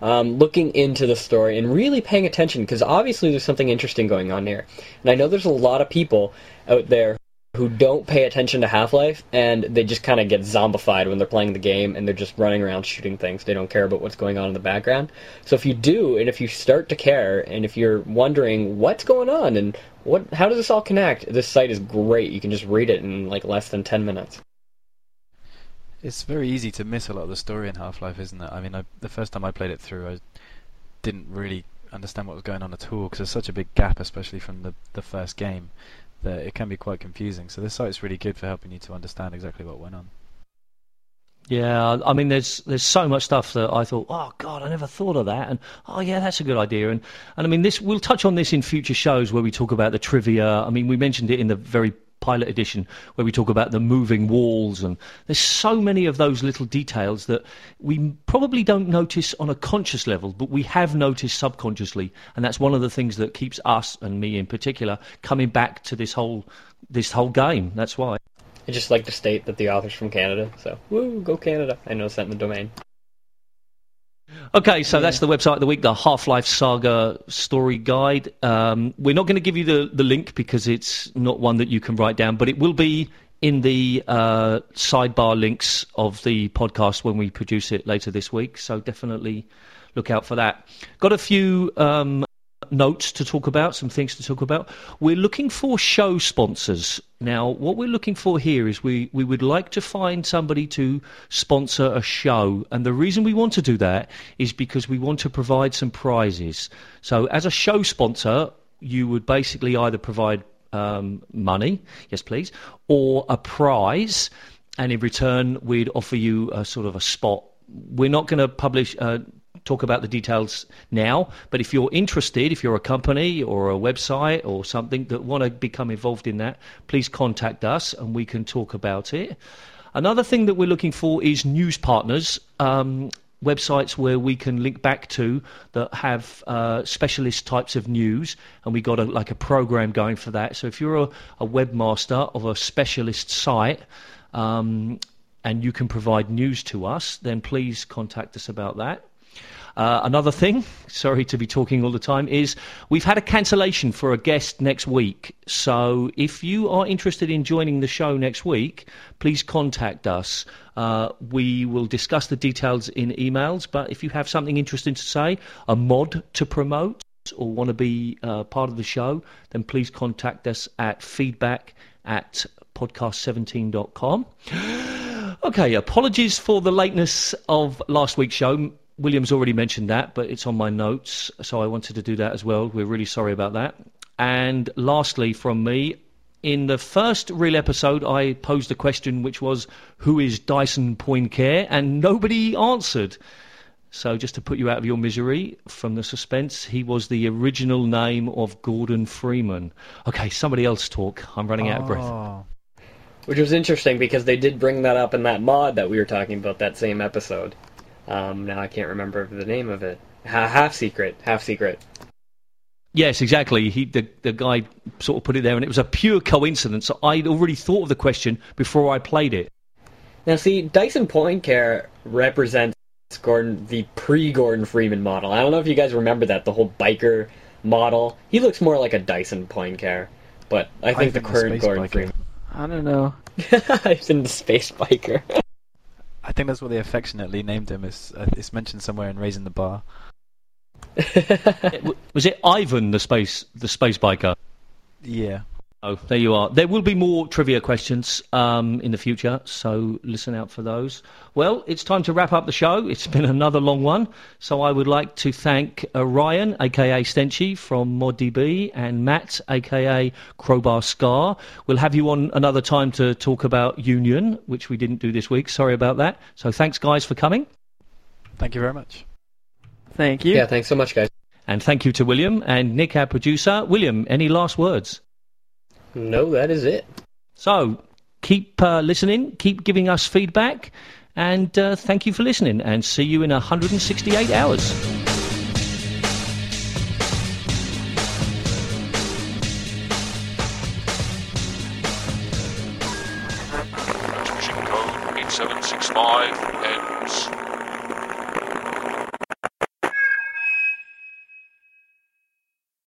um, looking into the story and really paying attention because obviously there's something interesting going on here. And I know there's a lot of people out there who don't pay attention to Half-Life and they just kind of get zombified when they're playing the game and they're just running around shooting things. They don't care about what's going on in the background. So if you do and if you start to care and if you're wondering what's going on and what how does this all connect, this site is great. You can just read it in like less than 10 minutes. It's very easy to miss a lot of the story in Half-Life, isn't it? I mean, I, the first time I played it through, I didn't really understand what was going on at all because there's such a big gap, especially from the the first game that it can be quite confusing. So this site's really good for helping you to understand exactly what went on. Yeah, I mean, there's there's so much stuff that I thought, oh God, I never thought of that, and oh yeah, that's a good idea, and and I mean, this we'll touch on this in future shows where we talk about the trivia. I mean, we mentioned it in the very pilot edition where we talk about the moving walls and there's so many of those little details that we probably don't notice on a conscious level but we have noticed subconsciously and that's one of the things that keeps us and me in particular coming back to this whole this whole game that's why I just like to state that the author's from Canada, so woo, go Canada. I noticed that in the domain. Okay, so yeah. that's the website of the week, the Half Life Saga Story Guide. Um, we're not going to give you the, the link because it's not one that you can write down, but it will be in the uh, sidebar links of the podcast when we produce it later this week. So definitely look out for that. Got a few um, notes to talk about, some things to talk about. We're looking for show sponsors. Now, what we're looking for here is we, we would like to find somebody to sponsor a show. And the reason we want to do that is because we want to provide some prizes. So, as a show sponsor, you would basically either provide um, money, yes, please, or a prize. And in return, we'd offer you a sort of a spot. We're not going to publish. Uh, talk about the details now. But if you're interested, if you're a company or a website or something that want to become involved in that, please contact us and we can talk about it. Another thing that we're looking for is news partners. Um, websites where we can link back to that have uh, specialist types of news, and we got a, like a program going for that. So if you're a, a webmaster of a specialist site, um, and you can provide news to us, then please contact us about that. Uh, another thing, sorry to be talking all the time, is we've had a cancellation for a guest next week. So if you are interested in joining the show next week, please contact us. Uh, we will discuss the details in emails, but if you have something interesting to say, a mod to promote, or want to be uh, part of the show, then please contact us at feedback at podcast17.com. <gasps> Okay, apologies for the lateness of last week's show. William's already mentioned that, but it's on my notes, so I wanted to do that as well. We're really sorry about that. And lastly, from me, in the first real episode, I posed a question which was, Who is Dyson Poincare? And nobody answered. So, just to put you out of your misery from the suspense, he was the original name of Gordon Freeman. Okay, somebody else talk. I'm running out of breath. Oh. Which was interesting because they did bring that up in that mod that we were talking about that same episode. Um, now I can't remember the name of it. Half secret, half secret. Yes, exactly. He the the guy sort of put it there, and it was a pure coincidence. I'd already thought of the question before I played it. Now, see, Dyson Poincare represents Gordon, the pre-Gordon Freeman model. I don't know if you guys remember that the whole biker model. He looks more like a Dyson Poincare, but I think the current Gordon biker. Freeman. I don't know. <laughs> Ivan the space biker. <laughs> I think that's what they affectionately named him. It's, uh, it's mentioned somewhere in Raising the Bar. <laughs> was it Ivan the space the space biker? Yeah. Oh, there you are. There will be more trivia questions um, in the future, so listen out for those. Well, it's time to wrap up the show. It's been <laughs> another long one, so I would like to thank uh, Ryan, aka Stenchy from ModDB, and Matt, aka CrowBarSka. We'll have you on another time to talk about Union, which we didn't do this week. Sorry about that. So thanks, guys, for coming. Thank you very much. Thank you. Yeah, thanks so much, guys. And thank you to William and Nick, our producer. William, any last words? No, that is it. So keep uh, listening, keep giving us feedback, and uh, thank you for listening. And see you in 168 hours. Transmission code 765 ends.